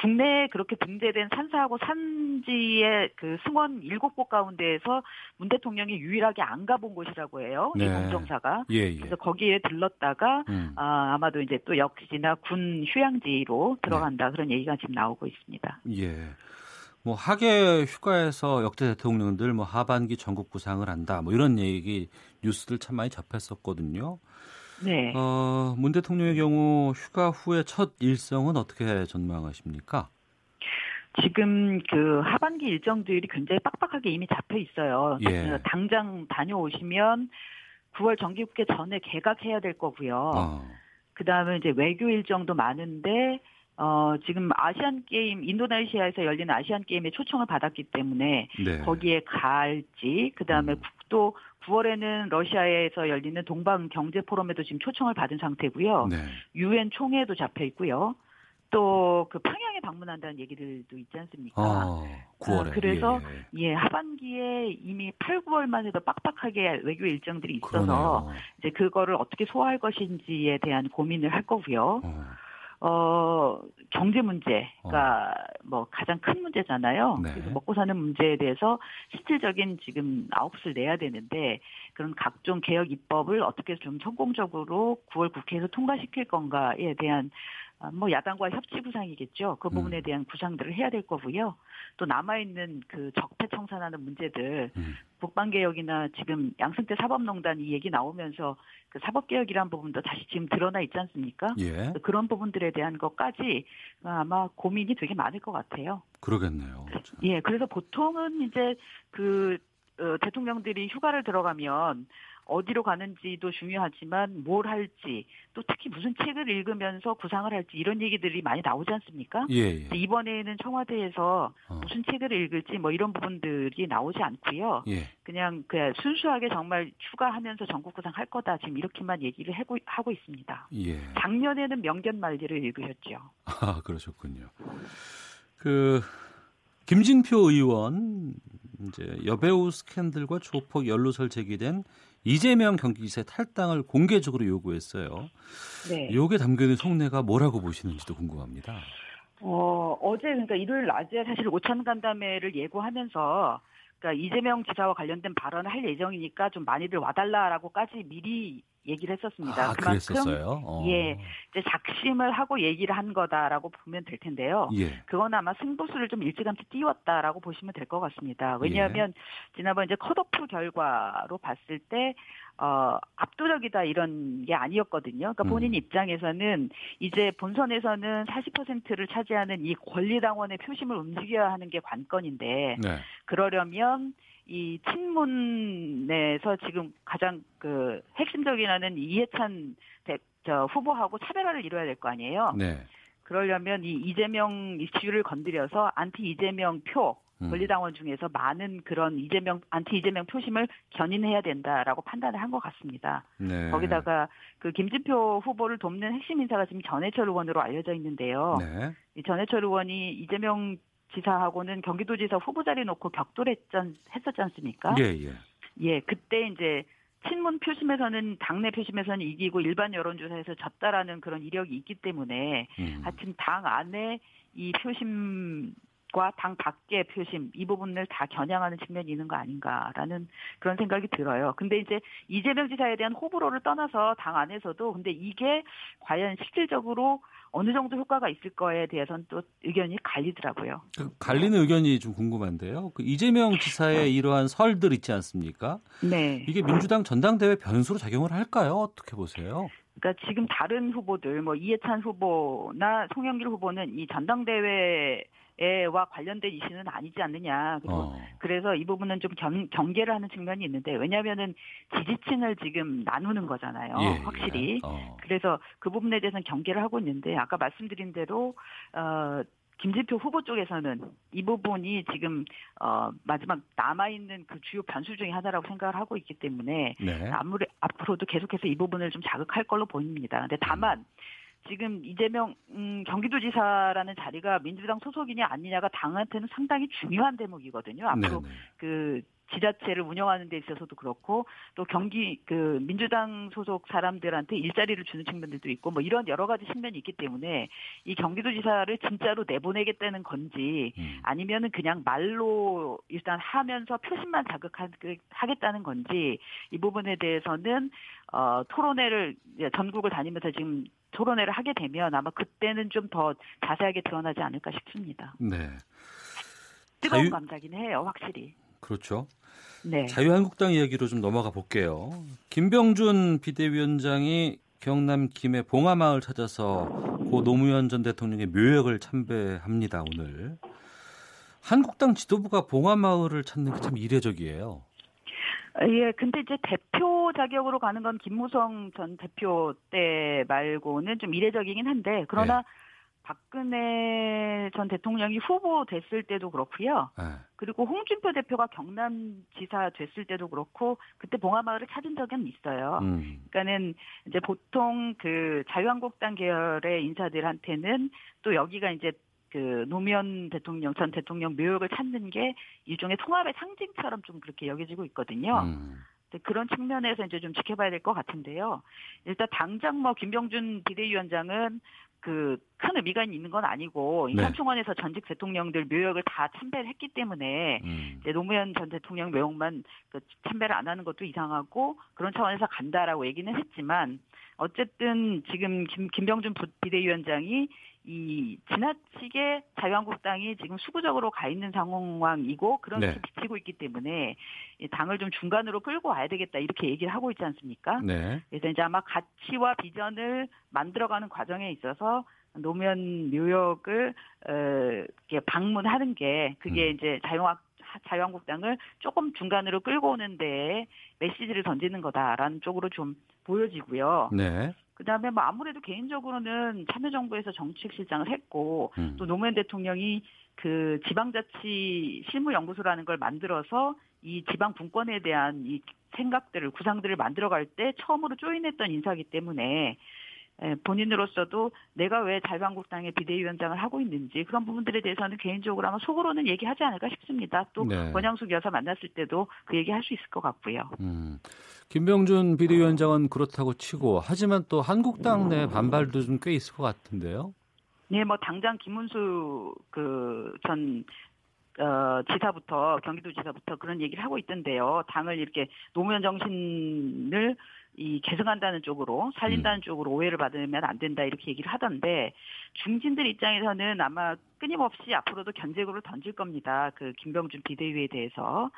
국내에 그렇게 등재된 산사하고 산지의 그 승원 일곱 곳 가운데에서 문 대통령이 유일하게 안 가본 곳이라고 해요. 네. 이 봉정사가. 예, 예. 그래서 거기에 들렀다가 음. 아, 아마도 이제 또 역시나 군 휴양지로 들어간다 네. 그런 얘기가 지금 나오고 있습니다. 예. 뭐 하계 휴가에서 역대 대통령들 뭐 하반기 전국 구상을 한다 뭐 이런 얘기 뉴스들 참 많이 접했었거든요. 네. 어, 문 대통령의 경우 휴가 후에 첫 일정은 어떻게 전망하십니까? 지금 그 하반기 일정들이 굉장히 빡빡하게 이미 잡혀 있어요. 예. 당장 다녀오시면 9월 정기국회 전에 개각해야 될 거고요. 어. 그 다음에 이제 외교 일정도 많은데 어, 지금 아시안 게임, 인도네시아에서 열리는 아시안 게임에 초청을 받았기 때문에 네. 거기에 갈지, 그 다음에 음. 또 9월에는 러시아에서 열리는 동방 경제 포럼에도 지금 초청을 받은 상태고요. 유엔 네. 총회도 잡혀 있고요. 또 그 평양에 방문한다는 얘기들도 있지 않습니까? 아, 9월에. 어, 그래서 예. 예. 하반기에 이미 8, 9월만 해도 빡빡하게 외교 일정들이 있어서 그러네요. 이제 그거를 어떻게 소화할 것인지에 대한 고민을 할 거고요. 어. 어, 경제 문제가 어. 뭐 가장 큰 문제잖아요. 네. 그래서 먹고 사는 문제에 대해서 실질적인 지금 아웃풋을 내야 되는데 그런 각종 개혁 입법을 어떻게 좀 성공적으로 9월 국회에서 통과시킬 건가에 대한 아, 뭐 야당과 협치 구상이겠죠. 그 음. 부분에 대한 구상들을 해야 될 거고요. 또 남아 있는 그 적폐 청산하는 문제들, 음. 북방 개혁이나 지금 양승태 사법농단 이 얘기 나오면서 그 사법 개혁이란 부분도 다시 지금 드러나 있지 않습니까? 예. 그런 부분들에 대한 것까지 아마 고민이 되게 많을 것 같아요. 그러겠네요. 예, 그래서 보통은 이제 그 어, 대통령들이 휴가를 들어가면 어디로 가는지도 중요하지만 뭘 할지 또 특히 무슨 책을 읽으면서 구상을 할지 이런 얘기들이 많이 나오지 않습니까? 예, 예. 이번에는 청와대에서 어. 무슨 책을 읽을지 뭐 이런 부분들이 나오지 않고요. 예. 그냥 그 순수하게 정말 휴가하면서 전국 구상할 거다 지금 이렇게만 얘기를 하고, 하고 있습니다. 예. 작년에는 명견말리를 읽으셨죠. 아 그러셨군요. 그 김진표 의원 이제 여배우 스캔들과 조폭 연루설 제기된 이재명 경기지사 탈당을 공개적으로 요구했어요. 네. 요게 담겨 있는 속내가 뭐라고 보시는지도 궁금합니다. 어, 어제 그러니까 일요일 낮에 사실 오천 간담회를 예고하면서 그러니까 이재명 지사와 관련된 발언을 할 예정이니까 좀 많이들 와달라라고까지 미리 얘기를 했었습니다. 아, 그만큼? 어. 예, 이제 작심을 하고 얘기를 한 거다라고 보면 될 텐데요. 예. 그건 아마 승부수를 좀 일찌감치 띄웠다라고 보시면 될 것 같습니다. 왜냐하면 예. 지난번 이제 컷오프 결과로 봤을 때 어, 압도적이다 이런 게 아니었거든요. 그러니까 본인 음. 입장에서는 이제 본선에서는 40%를 차지하는 이 권리당원의 표심을 움직여야 하는 게 관건인데 네. 그러려면 이 친문에서 지금 가장 그 핵심적인 하는 이해찬 대, 저 후보하고 차별화를 이뤄야 될 거 아니에요. 네. 그러려면 이 이재명 이슈를 건드려서 안티 이재명 표 음. 권리당원 중에서 많은 그런 이재명 안티 이재명 표심을 견인해야 된다라고 판단을 한 것 같습니다. 네. 거기다가 그 김진표 후보를 돕는 핵심 인사가 지금 전해철 의원으로 알려져 있는데요. 네. 이 전해철 의원이 이재명 지사하고는 경기도지사 후보 자리 놓고 격돌했던 했었지 않습니까? 예, 예. 예, 그때 이제 친문 표심에서는 당내 표심에서는 이기고 일반 여론조사에서 졌다라는 그런 이력이 있기 때문에 음. 하여튼 당 안에 이 표심 과 당 밖의 표심 이 부분을 다 겨냥하는 측면이 있는 거 아닌가라는 그런 생각이 들어요. 근데 이제 이재명 지사에 대한 호불호를 떠나서 당 안에서도 근데 이게 과연 실질적으로 어느 정도 효과가 있을 거에 대해서는 또 의견이 갈리더라고요. 그 갈리는 의견이 좀 궁금한데요. 그 이재명 지사의 이러한 설들 있지 않습니까? 네. 이게 민주당 전당대회 변수로 작용을 할까요? 어떻게 보세요? 그러니까 지금 다른 후보들 뭐 이해찬 후보나 송영길 후보는 이 전당대회 와 관련된 이슈는 아니지 않느냐. 어. 그래서 이 부분은 좀 경, 경계를 하는 측면이 있는데 왜냐하면은 지지층을 지금 나누는 거잖아요. 예, 예. 확실히. 예. 어. 그래서 그 부분에 대해서는 경계를 하고 있는데 아까 말씀드린 대로 어 김진표 후보 쪽에서는 이 부분이 지금 어 마지막 남아 있는 그 주요 변수 중의 하나라고 생각을 하고 있기 때문에 네. 아무리 앞으로도 계속해서 이 부분을 좀 자극할 걸로 보입니다. 근데 다만 음. 지금 이재명 음, 경기도지사라는 자리가 민주당 소속이냐 아니냐가 당한테는 상당히 중요한 대목이거든요. 앞으로 네네. 그 지자체를 운영하는 데 있어서도 그렇고 또 경기 그 민주당 소속 사람들한테 일자리를 주는 측면들도 있고 뭐 이런 여러 가지 측면이 있기 때문에 이 경기도지사를 진짜로 내보내겠다는 건지 음. 아니면은 그냥 말로 일단 하면서 표심만 자극하겠다는 건지 이 부분에 대해서는 어 토론회를 전국을 다니면서 지금 토론회를 하게 되면 아마 그때는 좀 더 자세하게 드러나지 않을까 싶습니다. 네. 뜨거운 자유... 감자긴 해요, 확실히. 그렇죠. 네. 자유한국당 이야기로 좀 넘어가 볼게요. 김병준 비대위원장이 경남 김해 봉하마을 찾아서 고 노무현 전 대통령의 묘역을 참배합니다. 오늘 한국당 지도부가 봉하마을을 찾는 게 참 이례적이에요. 예, 근데 이제 대표 자격으로 가는 건 김무성 전 대표 때 말고는 좀 이례적이긴 한데 그러나 네. 박근혜 전 대통령이 후보 됐을 때도 그렇고요. 네. 그리고 홍준표 대표가 경남지사 됐을 때도 그렇고 그때 봉하마을을 찾은 적은 있어요. 음. 그러니까는 이제 보통 그 자유한국당 계열의 인사들한테는 또 여기가 이제 그 노무현 대통령 전 대통령 묘역을 찾는 게 일종의 통합의 상징처럼 좀 그렇게 여겨지고 있거든요. 음. 그런 측면에서 이제 좀 지켜봐야 될 것 같은데요. 일단 당장 뭐 김병준 비대위원장은 그 큰 의미가 있는 건 아니고 네. 인천청원에서 전직 대통령들 묘역을 다 참배를 했기 때문에 음. 이제 노무현 전 대통령 묘역만 그 참배를 안 하는 것도 이상하고 그런 차원에서 간다라고 얘기는 했지만 어쨌든 지금 김, 김병준 비대위원장이 이 지나치게 자유한국당이 지금 수구적으로 가 있는 상황이고 그런 네. 비치고 있기 때문에 당을 좀 중간으로 끌고 와야 되겠다 이렇게 얘기를 하고 있지 않습니까? 네. 그래서 이제 아마 가치와 비전을 만들어가는 과정에 있어서 노무현 묘역을 어, 방문하는 게 그게 음. 이제 자유학 자유한국당을 조금 중간으로 끌고 오는데 메시지를 던지는 거다라는 쪽으로 좀 보여지고요. 네. 그다음에 뭐 아무래도 개인적으로는 참여정부에서 정책 실장을 했고 음. 또 노무현 대통령이 그 지방자치 실무연구소라는 걸 만들어서 이 지방 분권에 대한 이 생각들을 구상들을 만들어갈 때 처음으로 조인했던 인사기 때문에 예, 본인으로서도 내가 왜 자유한국당의 비대위원장을 하고 있는지 그런 부분들에 대해서는 개인적으로 아마 속으로는 얘기하지 않을까 싶습니다. 또 네. 권양숙 여사 만났을 때도 그 얘기할 수 있을 것 같고요. 음. 김병준 비대위원장은 그렇다고 치고 하지만 또 한국당 내 반발도 좀 꽤 있을 것 같은데요. 네, 뭐 당장 김문수 그 전 어, 지사부터 경기도 지사부터 그런 얘기를 하고 있던데요. 당을 이렇게 노무현 정신을 이 계승한다는 쪽으로 살린다는 음. 쪽으로 오해를 받으면 안 된다 이렇게 얘기를 하던데 중진들 입장에서는 아마 끊임없이 앞으로도 견제구를 던질 겁니다. 그 김병준 비대위에 대해서.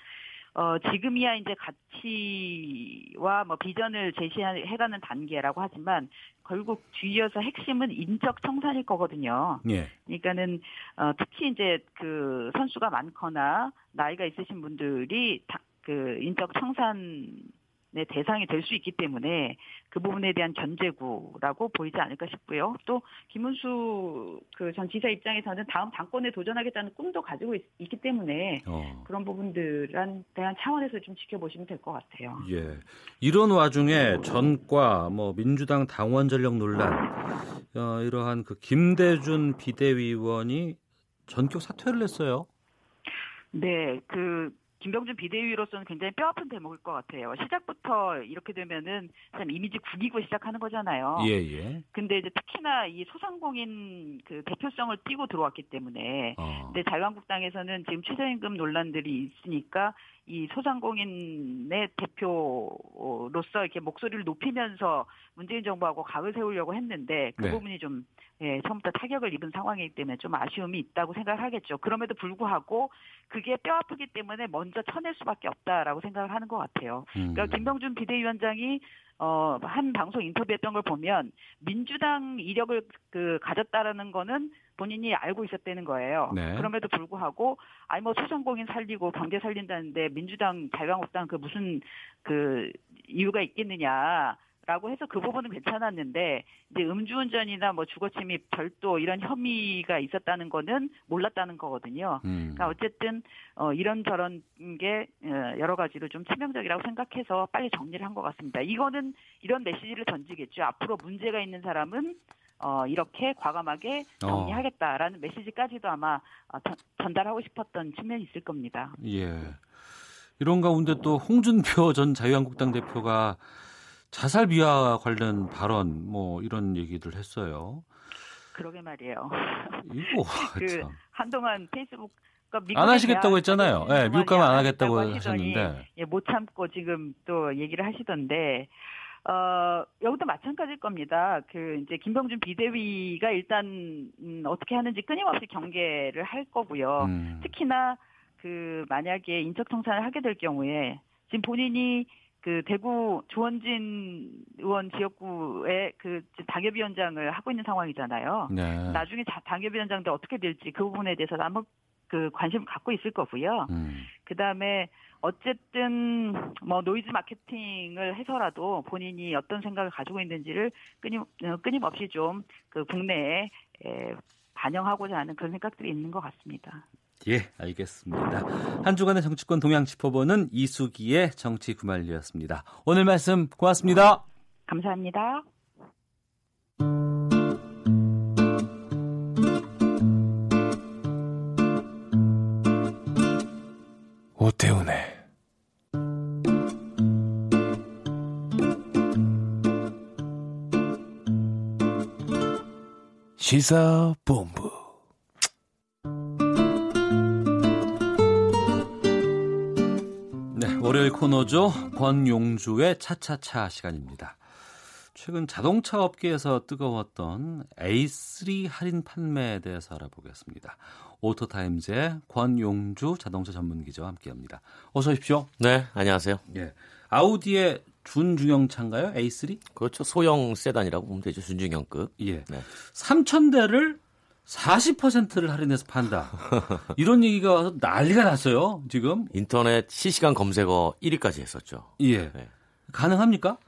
어, 지금이야 이제 가치와 뭐 비전을 제시해가는 단계라고 하지만 결국 뒤이어서 핵심은 인적 청산일 거거든요. 예. 그러니까는 어, 특히 이제 그 선수가 많거나 나이가 있으신 분들이 다, 그 인적 청산 네, 대상이 될 수 있기 때문에 그 부분에 대한 견제구라고 보이지 않을까 싶고요. 또 김은수 그 전 지사 입장에서는 다음 당권에 도전하겠다는 꿈도 가지고 있, 기 때문에 어. 그런 부분들에 대한 차원에서 좀 지켜보시면 될 것 같아요. 예. 이런 와중에 전과 뭐 민주당 당원 전력 논란 어, 이러한 그 김대준 비대위원이 전격 사퇴를 했어요. 네, 그 김병준 비대위로서는 굉장히 뼈아픈 대목일 것 같아요. 시작부터 이렇게 되면은 참 이미지 구기고 시작하는 거잖아요. 예, 예. 근데 이제 특히나 이 소상공인 그 대표성을 띄고 들어왔기 때문에 어. 근데 자유한국당에서는 지금 최저임금 논란들이 있으니까 이 소상공인의 대표로서 이렇게 목소리를 높이면서 문재인 정부하고 각을 세우려고 했는데 그 네. 부분이 좀 예, 처음부터 타격을 입은 상황이기 때문에 좀 아쉬움이 있다고 생각을 하겠죠. 그럼에도 불구하고 그게 뼈 아프기 때문에 먼저 쳐낼 수밖에 없다라고 생각을 하는 것 같아요. 그러니까 음. 김병준 비대위원장이 어, 한 방송 인터뷰했던 걸 보면 민주당 이력을 그 가졌다라는 거는 본인이 알고 있었다는 거예요. 네. 그럼에도 불구하고 아니 뭐 소상공인 살리고 경제 살린다는데 민주당 자유한국당 그 무슨 그 이유가 있겠느냐. 라고 해서 그 부분은 괜찮았는데 이제 음주운전이나 뭐 주거침입 별도 이런 혐의가 있었다는 거는 몰랐다는 거거든요. 음. 그러니까 어쨌든 어 이런 저런 게 어, 여러 가지로 좀 치명적이라고 생각해서 빨리 정리를 한 것 같습니다. 이거는 이런 메시지를 던지겠죠. 앞으로 문제가 있는 사람은 어, 이렇게 과감하게 어. 정리하겠다라는 어. 메시지까지도 아마 어, 전달하고 싶었던 측면이 있을 겁니다. 예. 이런 가운데 또 홍준표 전 자유한국당 대표가 자살 비하 관련 발언 뭐 이런 얘기들 했어요. 그러게 말이에요. 이거 그 한동안 페이스북 그러니까 안 하시겠다고 했잖아요. 예, 네, 미국 가면 안 하겠다고 하셨는데 예, 못 참고 지금 또 얘기를 하시던데 어, 여기도 마찬가지일 겁니다. 그, 이제, 김병준 비대위가 일단, 음, 어떻게 하는지 끊임없이 경계를 할 거고요. 음. 특히나, 그, 만약에 인적청산을 하게 될 경우에, 지금 본인이 그 대구 조원진 의원 지역구의 그 당협위원장을 하고 있는 상황이잖아요. 네. 나중에 당협위원장도 어떻게 될지 그 부분에 대해서 아무 그 관심 갖고 있을 거고요. 음. 그 다음에 어쨌든 뭐 노이즈 마케팅을 해서라도 본인이 어떤 생각을 가지고 있는지를 끊임 어, 끊임없이 좀 그 국내에 반영하고자 하는 그런 생각들이 있는 것 같습니다. 예, 알겠습니다. 한 주간의 정치권 동향 짚어보는 이수기의 정치 구말리였습니다. 오늘 말씀 고맙습니다. 감사합니다. 오태훈의 시사본부 월요일 코너죠. 권용주의 차차차 시간입니다. 최근 자동차 업계에서 뜨거웠던 A3 할인 판매에 대해서 알아보겠습니다. 오토타임즈의 권용주 자동차 전문 기자와 함께합니다. 어서 오십시오. 네, 안녕하세요. 예. 아우디의 준중형차인가요? A3? 그렇죠. 소형 세단이라고 보면 되죠. 준중형급. 예. 네. 3,000대를 40%를 할인해서 판다. 이런 얘기가 와서 난리가 났어요, 지금. 인터넷 실시간 검색어 1위까지 했었죠. 예. 네. 가능합니까?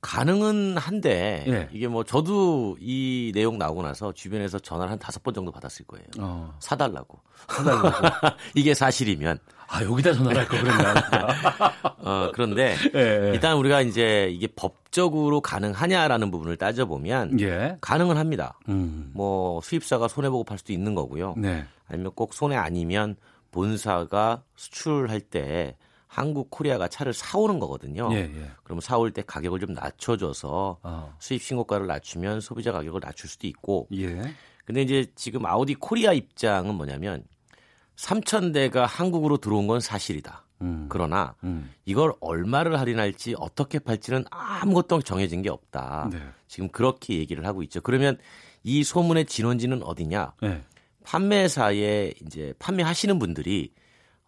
가능은 한데 예. 이게 뭐 저도 이 내용 나오고 나서 주변에서 전화를 한 다섯 번 정도 받았을 거예요. 어. 사달라고. 사달라고. 이게 사실이면. 아 여기다 전화를 할거 그랬나? 어 그런데 예, 예. 일단 우리가 이제 이게 법적으로 가능하냐라는 부분을 따져보면 예. 가능은 합니다. 음. 뭐 수입사가 손해 보고 팔 수도 있는 거고요. 네. 아니면 꼭 손해 아니면 본사가 수출할 때 한국 코리아가 차를 사오는 거거든요. 예, 예. 그러면 사올 때 가격을 좀 낮춰줘서 어. 수입 신고가를 낮추면 소비자 가격을 낮출 수도 있고. 예. 근데 이제 지금 아우디 코리아 입장은 뭐냐면 3천 대가 한국으로 들어온 건 사실이다. 음. 그러나 음. 이걸 얼마를 할인할지 어떻게 팔지는 아무것도 정해진 게 없다. 네. 지금 그렇게 얘기를 하고 있죠. 그러면 이 소문의 진원지는 어디냐? 네. 판매사에 이제 판매하시는 분들이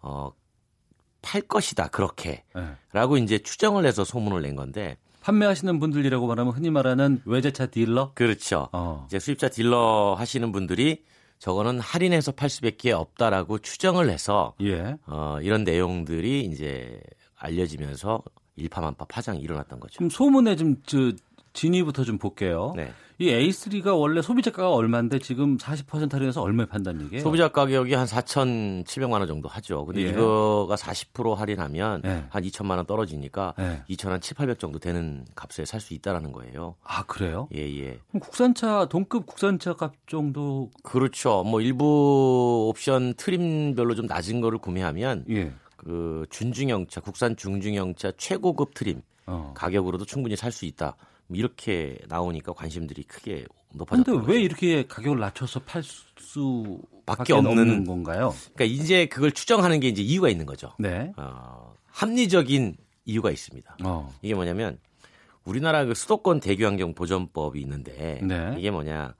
어, 팔 것이다 그렇게 네. 라고 이제 추정을 해서 소문을 낸 건데 판매하시는 분들이라고 말하면 흔히 말하는 외제차 딜러 그렇죠 어. 이제 수입차 딜러 하시는 분들이 저거는 할인해서 팔 수밖에 없다라고 추정을 해서 예. 어, 이런 내용들이 이제 알려지면서 일파만파 파장이 일어났던 거죠. 좀 소문에 좀 저, 진위부터 좀 볼게요. 네. 이 A3가 원래 소비자가가 얼마인데 지금 40% 할인해서 얼마에 판다는 얘기예요? 소비자 가격이 한 4,700만 원 정도 하죠. 근데 예. 이거가 40% 할인하면 예. 한 2천만 원 떨어지니까 예. 2천 한 7, 800 정도 되는 값에 살 수 있다라는 거예요. 아, 그래요? 예, 예. 그럼 국산차 동급 국산차 값 정도 그렇죠. 뭐 일부 옵션 트림별로 좀 낮은 거를 구매하면 예. 그 준중형차, 국산 중중형차 최고급 트림 어. 가격으로도 충분히 살 수 있다. 이렇게 나오니까 관심들이 크게 높아졌던 근데 왜 이렇게 가격을 낮춰서 팔 수밖에 없는, 없는, 건가요? 그러니까 이제 그걸 추정하는 게 이제 이유가 있는 거죠. 네. 어, 합리적인 이유가 있습니다. 어. 이게 뭐냐면 우리나라 그 수도권 대기환경 보전법이 있는데 네. 이게 뭐냐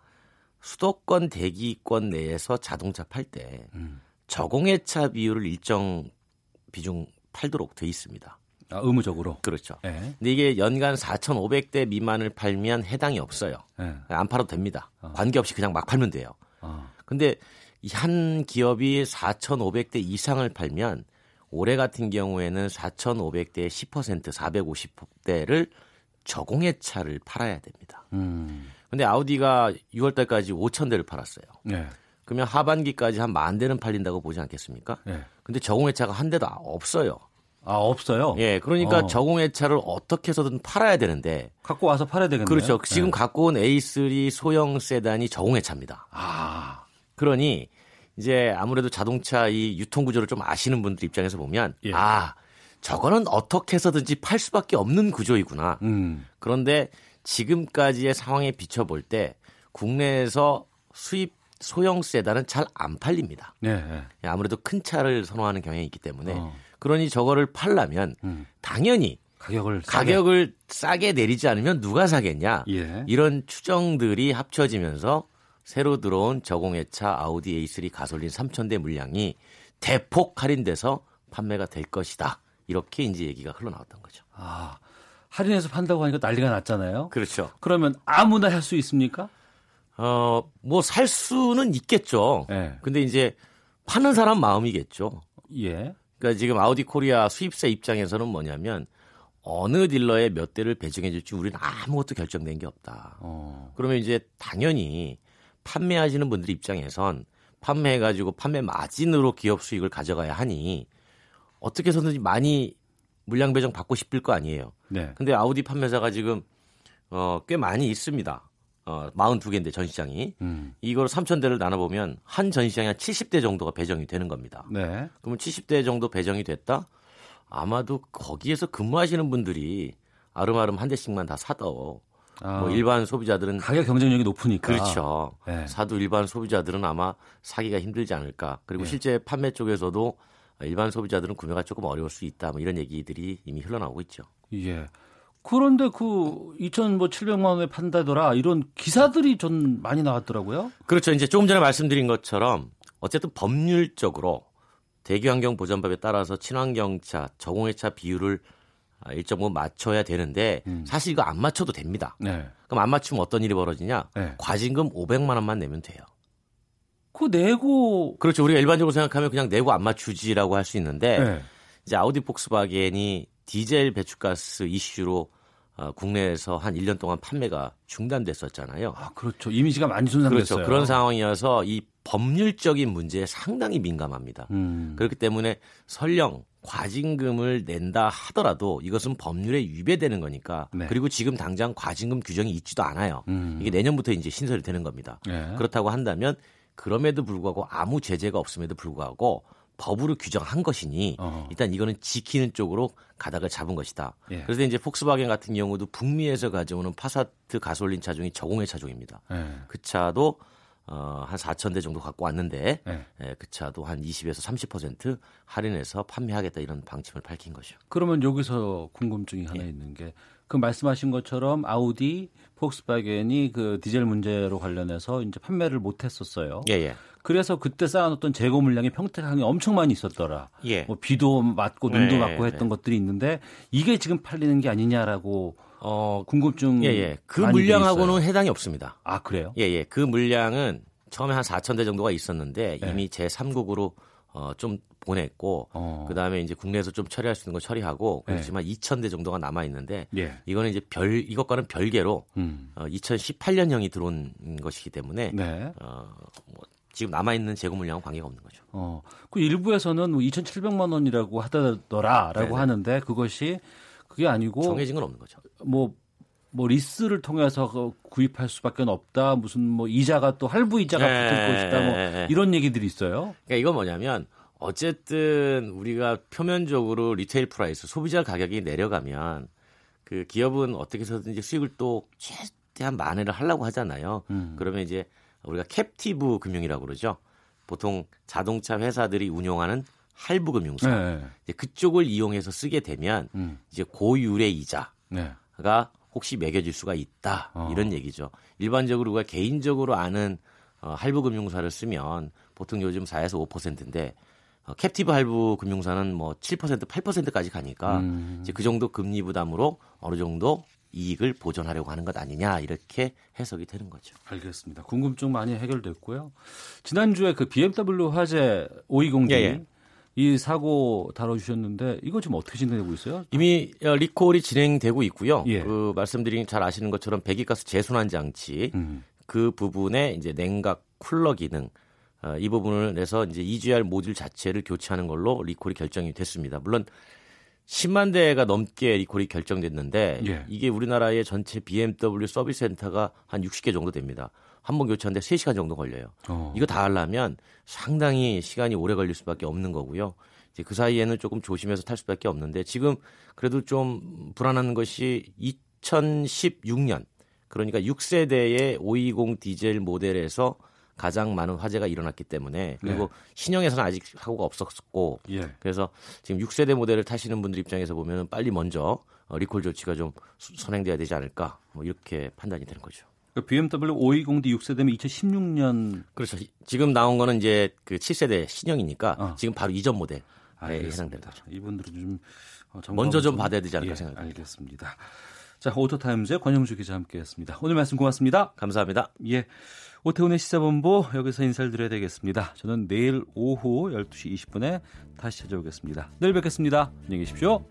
수도권 대기권 내에서 자동차 팔때 음. 저공해차 비율을 일정 비중 팔도록 돼 있습니다. 아, 의무적으로. 그렇죠. 네. 근데 이게 연간 4,500대 미만을 팔면 해당이 없어요. 네. 안 팔아도 됩니다. 어. 관계없이 그냥 막 팔면 돼요. 어. 근데 한 기업이 4,500대 이상을 팔면 올해 같은 경우에는 4,500대의 10% 450대를 저공해 차를 팔아야 됩니다. 음. 근데 아우디가 6월 달까지 5천 대를 팔았어요. 네. 그러면 하반기까지 한 만 대는 팔린다고 보지 않겠습니까? 네. 근데 저공해차가 한 대도 없어요. 아 없어요? 예, 그러니까 어. 저공해 차를 어떻게 해서든 팔아야 되는데 갖고 와서 팔아야 되겠네요. 그렇죠. 지금 네. 갖고 온 A3 소형 세단이 저공해 차입니다. 아, 그러니 이제 아무래도 자동차 이 유통 구조를 좀 아시는 분들 입장에서 보면 예. 아 저거는 어떻게 해서든지 팔 수밖에 없는 구조이구나. 음. 그런데 지금까지의 상황에 비춰볼 때 국내에서 수입 소형 세단은 잘 안 팔립니다. 네, 네. 아무래도 큰 차를 선호하는 경향이 있기 때문에 어. 그러니 저거를 팔려면 음. 당연히 가격을 싸게. 가격을 싸게 내리지 않으면 누가 사겠냐 예. 이런 추정들이 합쳐지면서 새로 들어온 저공해차 아우디 A3 가솔린 3,000대 물량이 대폭 할인돼서 판매가 될 것이다. 이렇게 이제 얘기가 흘러나왔던 거죠. 아, 할인해서 판다고 하니까 난리가 났잖아요. 그렇죠. 그러면 아무나 할 수 있습니까? 어, 뭐 살 수는 있겠죠. 네. 근데 이제 파는 사람 마음이겠죠. 예. 그러니까 지금 아우디 코리아 수입사 입장에서는 뭐냐면 어느 딜러에 몇 대를 배정해 줄지 우리는 아무것도 결정된 게 없다. 어. 그러면 이제 당연히 판매하시는 분들 입장에선 판매해 가지고 판매 마진으로 기업 수익을 가져가야 하니 어떻게 해서든지 많이 물량 배정 받고 싶을 거 아니에요. 네. 근데 아우디 판매사가 지금 어, 꽤 많이 있습니다. 어, 42개인데 전시장이. 음. 이걸 3,000대를 나눠 보면 한 전시장에 한 70대 정도가 배정이 되는 겁니다. 네. 그러면 70대 정도 배정이 됐다? 아마도 거기에서 근무하시는 분들이 아름아름 한 대씩만 다 사도 아, 뭐 일반 소비자들은 가격 경쟁력이 높으니까 그렇죠. 네. 사도 일반 소비자들은 아마 사기가 힘들지 않을까. 그리고 네. 실제 판매 쪽에서도 일반 소비자들은 구매가 조금 어려울 수 있다. 뭐 이런 얘기들이 이미 흘러나오고 있죠. 예. 그런데 그 2,700만 원에 판다더라 이런 기사들이 좀 많이 나왔더라고요. 그렇죠. 이제 조금 전에 말씀드린 것처럼 어쨌든 법률적으로 대기환경 보전법에 따라서 친환경차, 저공해차 비율을 일정 부분 맞춰야 되는데 음. 사실 이거 안 맞춰도 됩니다. 네. 그럼 안 맞추면 어떤 일이 벌어지냐? 네. 과징금 500만 원만 내면 돼요. 그 내고 그렇죠. 우리가 일반적으로 생각하면 그냥 내고 안 맞추지라고 할 수 있는데 네. 이제 아우디 폭스바겐이 디젤 배출가스 이슈로 어, 국내에서 한 1년 동안 판매가 중단됐었잖아요. 아, 그렇죠. 이미지가 많이 손상됐어요. 그렇죠. 그런 상황이어서 이 법률적인 문제에 상당히 민감합니다. 음. 그렇기 때문에 설령 과징금을 낸다 하더라도 이것은 법률에 위배되는 거니까 네. 그리고 지금 당장 과징금 규정이 있지도 않아요. 음. 이게 내년부터 이제 신설이 되는 겁니다. 네. 그렇다고 한다면 그럼에도 불구하고 아무 제재가 없음에도 불구하고 법으로 규정한 것이니 어. 일단 이거는 지키는 쪽으로 가닥을 잡은 것이다. 예. 그래서 이제 폭스바겐 같은 경우도 북미에서 가져오는 파사트 가솔린 차종이 저공해 차종입니다. 예. 그 차도 어, 한 4천 대 정도 갖고 왔는데 예. 예, 그 차도 한 20에서 30% 할인해서 판매하겠다 이런 방침을 밝힌 거죠. 그러면 여기서 궁금증이 하나 예. 있는 게 그 말씀하신 것처럼 아우디, 폭스바겐이 그 디젤 문제로 관련해서 이제 판매를 못 했었어요. 예, 예. 그래서 그때 쌓아놓던 재고 물량이 평택항에 엄청 많이 있었더라. 예. 뭐 비도 맞고 눈도 네, 맞고 했던 네. 것들이 있는데 이게 지금 팔리는 게 아니냐라고 어 궁금증. 예, 예. 그 물량하고는 해당이 없습니다. 아 그래요? 예, 예. 그 물량은 처음에 한 4천 대 정도가 있었는데 네. 이미 제 3국으로 어, 좀 보냈고 어. 그다음에 이제 국내에서 좀 처리할 수 있는 거 처리하고 네. 그렇지만 네. 2,000대 정도가 남아 있는데 예. 이거는 이제 별 이것과는 별개로 음. 어, 2018년형이 들어온 것이기 때문에 네. 어, 뭐 지금 남아 있는 재고 물량은 관계가 없는 거죠. 어. 그 일부에서는 2,700만 뭐 원이라고 하더라라고 네네. 하는데 그것이 그게 아니고 정해진 건 없는 거죠. 뭐 뭐 리스를 통해서 그 구입할 수밖에 없다. 무슨 뭐 이자가 또 할부 이자가 네, 붙을 것이다. 뭐. 이런 얘기들이 있어요. 그러니까 이건 뭐냐면 어쨌든 우리가 표면적으로 retail price 소비자 가격이 내려가면 그 기업은 어떻게 해서든지 수익을 또 최대한 만회를 하려고 하잖아요. 음. 그러면 이제 우리가 captive 금융이라고 그러죠. 보통 자동차 회사들이 운용하는 할부 금융사 네. 이제 그쪽을 이용해서 쓰게 되면 음. 이제 고율의 이자가 네. 혹시 매겨질 수가 있다 어. 이런 얘기죠. 일반적으로 우리가 개인적으로 아는 어, 할부금융사를 쓰면 보통 요즘 4에서 5%인데 어, captive 할부 금융사는 뭐 7% 8%까지 가니까 음. 이제 그 정도 금리 부담으로 어느 정도 이익을 보존하려고 하는 것 아니냐 이렇게 해석이 되는 거죠. 알겠습니다. 궁금증 많이 해결됐고요. 지난주에 그 BMW 화재 520D 예, 예. 이 사고 다뤄주셨는데 이거 지금 어떻게 진행되고 있어요? 이미 어, 리콜이 진행되고 있고요. 예. 그 말씀드린 잘 아시는 것처럼 배기가스 재순환 장치 음. 그 부분에 이제 냉각 쿨러 기능 어, 이 부분에 대해서 이제 EGR 모듈 자체를 교체하는 걸로 리콜이 결정이 됐습니다. 물론 10만 대가 넘게 리콜이 결정됐는데 예. 이게 우리나라의 전체 BMW 서비스 센터가 한 60개 정도 됩니다. 한 번 교체하는데 3시간 정도 걸려요. 어. 이거 다 하려면 상당히 시간이 오래 걸릴 수밖에 없는 거고요. 이제 그 사이에는 조금 조심해서 탈 수밖에 없는데 지금 그래도 좀 불안한 것이 2016년 그러니까 6세대의 520 디젤 모델에서 가장 많은 화재가 일어났기 때문에 그리고 네. 신형에서는 아직 사고가 없었고 예. 그래서 지금 6세대 모델을 타시는 분들 입장에서 보면 빨리 먼저 어, 리콜 조치가 좀 선행돼야 되지 않을까 뭐 이렇게 판단이 되는 거죠. BMW 520D 6세대면 2016년 그렇죠. 지금 나온 거는 이제 그 7세대 신형이니까 어. 지금 바로 이전 모델에 해당됩니다. 이분들은 좀 어, 먼저 좀 받아야 되지 않을까 예, 생각합니다. 알겠습니다. 자, 오토타임즈의 권영주 기자 함께했습니다. 오늘 말씀 고맙습니다. 감사합니다. 예. 오태훈의 시사본부 여기서 인사를 드려야 되겠습니다. 저는 내일 오후 12시 20분에 다시 찾아오겠습니다. 내일 뵙겠습니다. 안녕히 계십시오.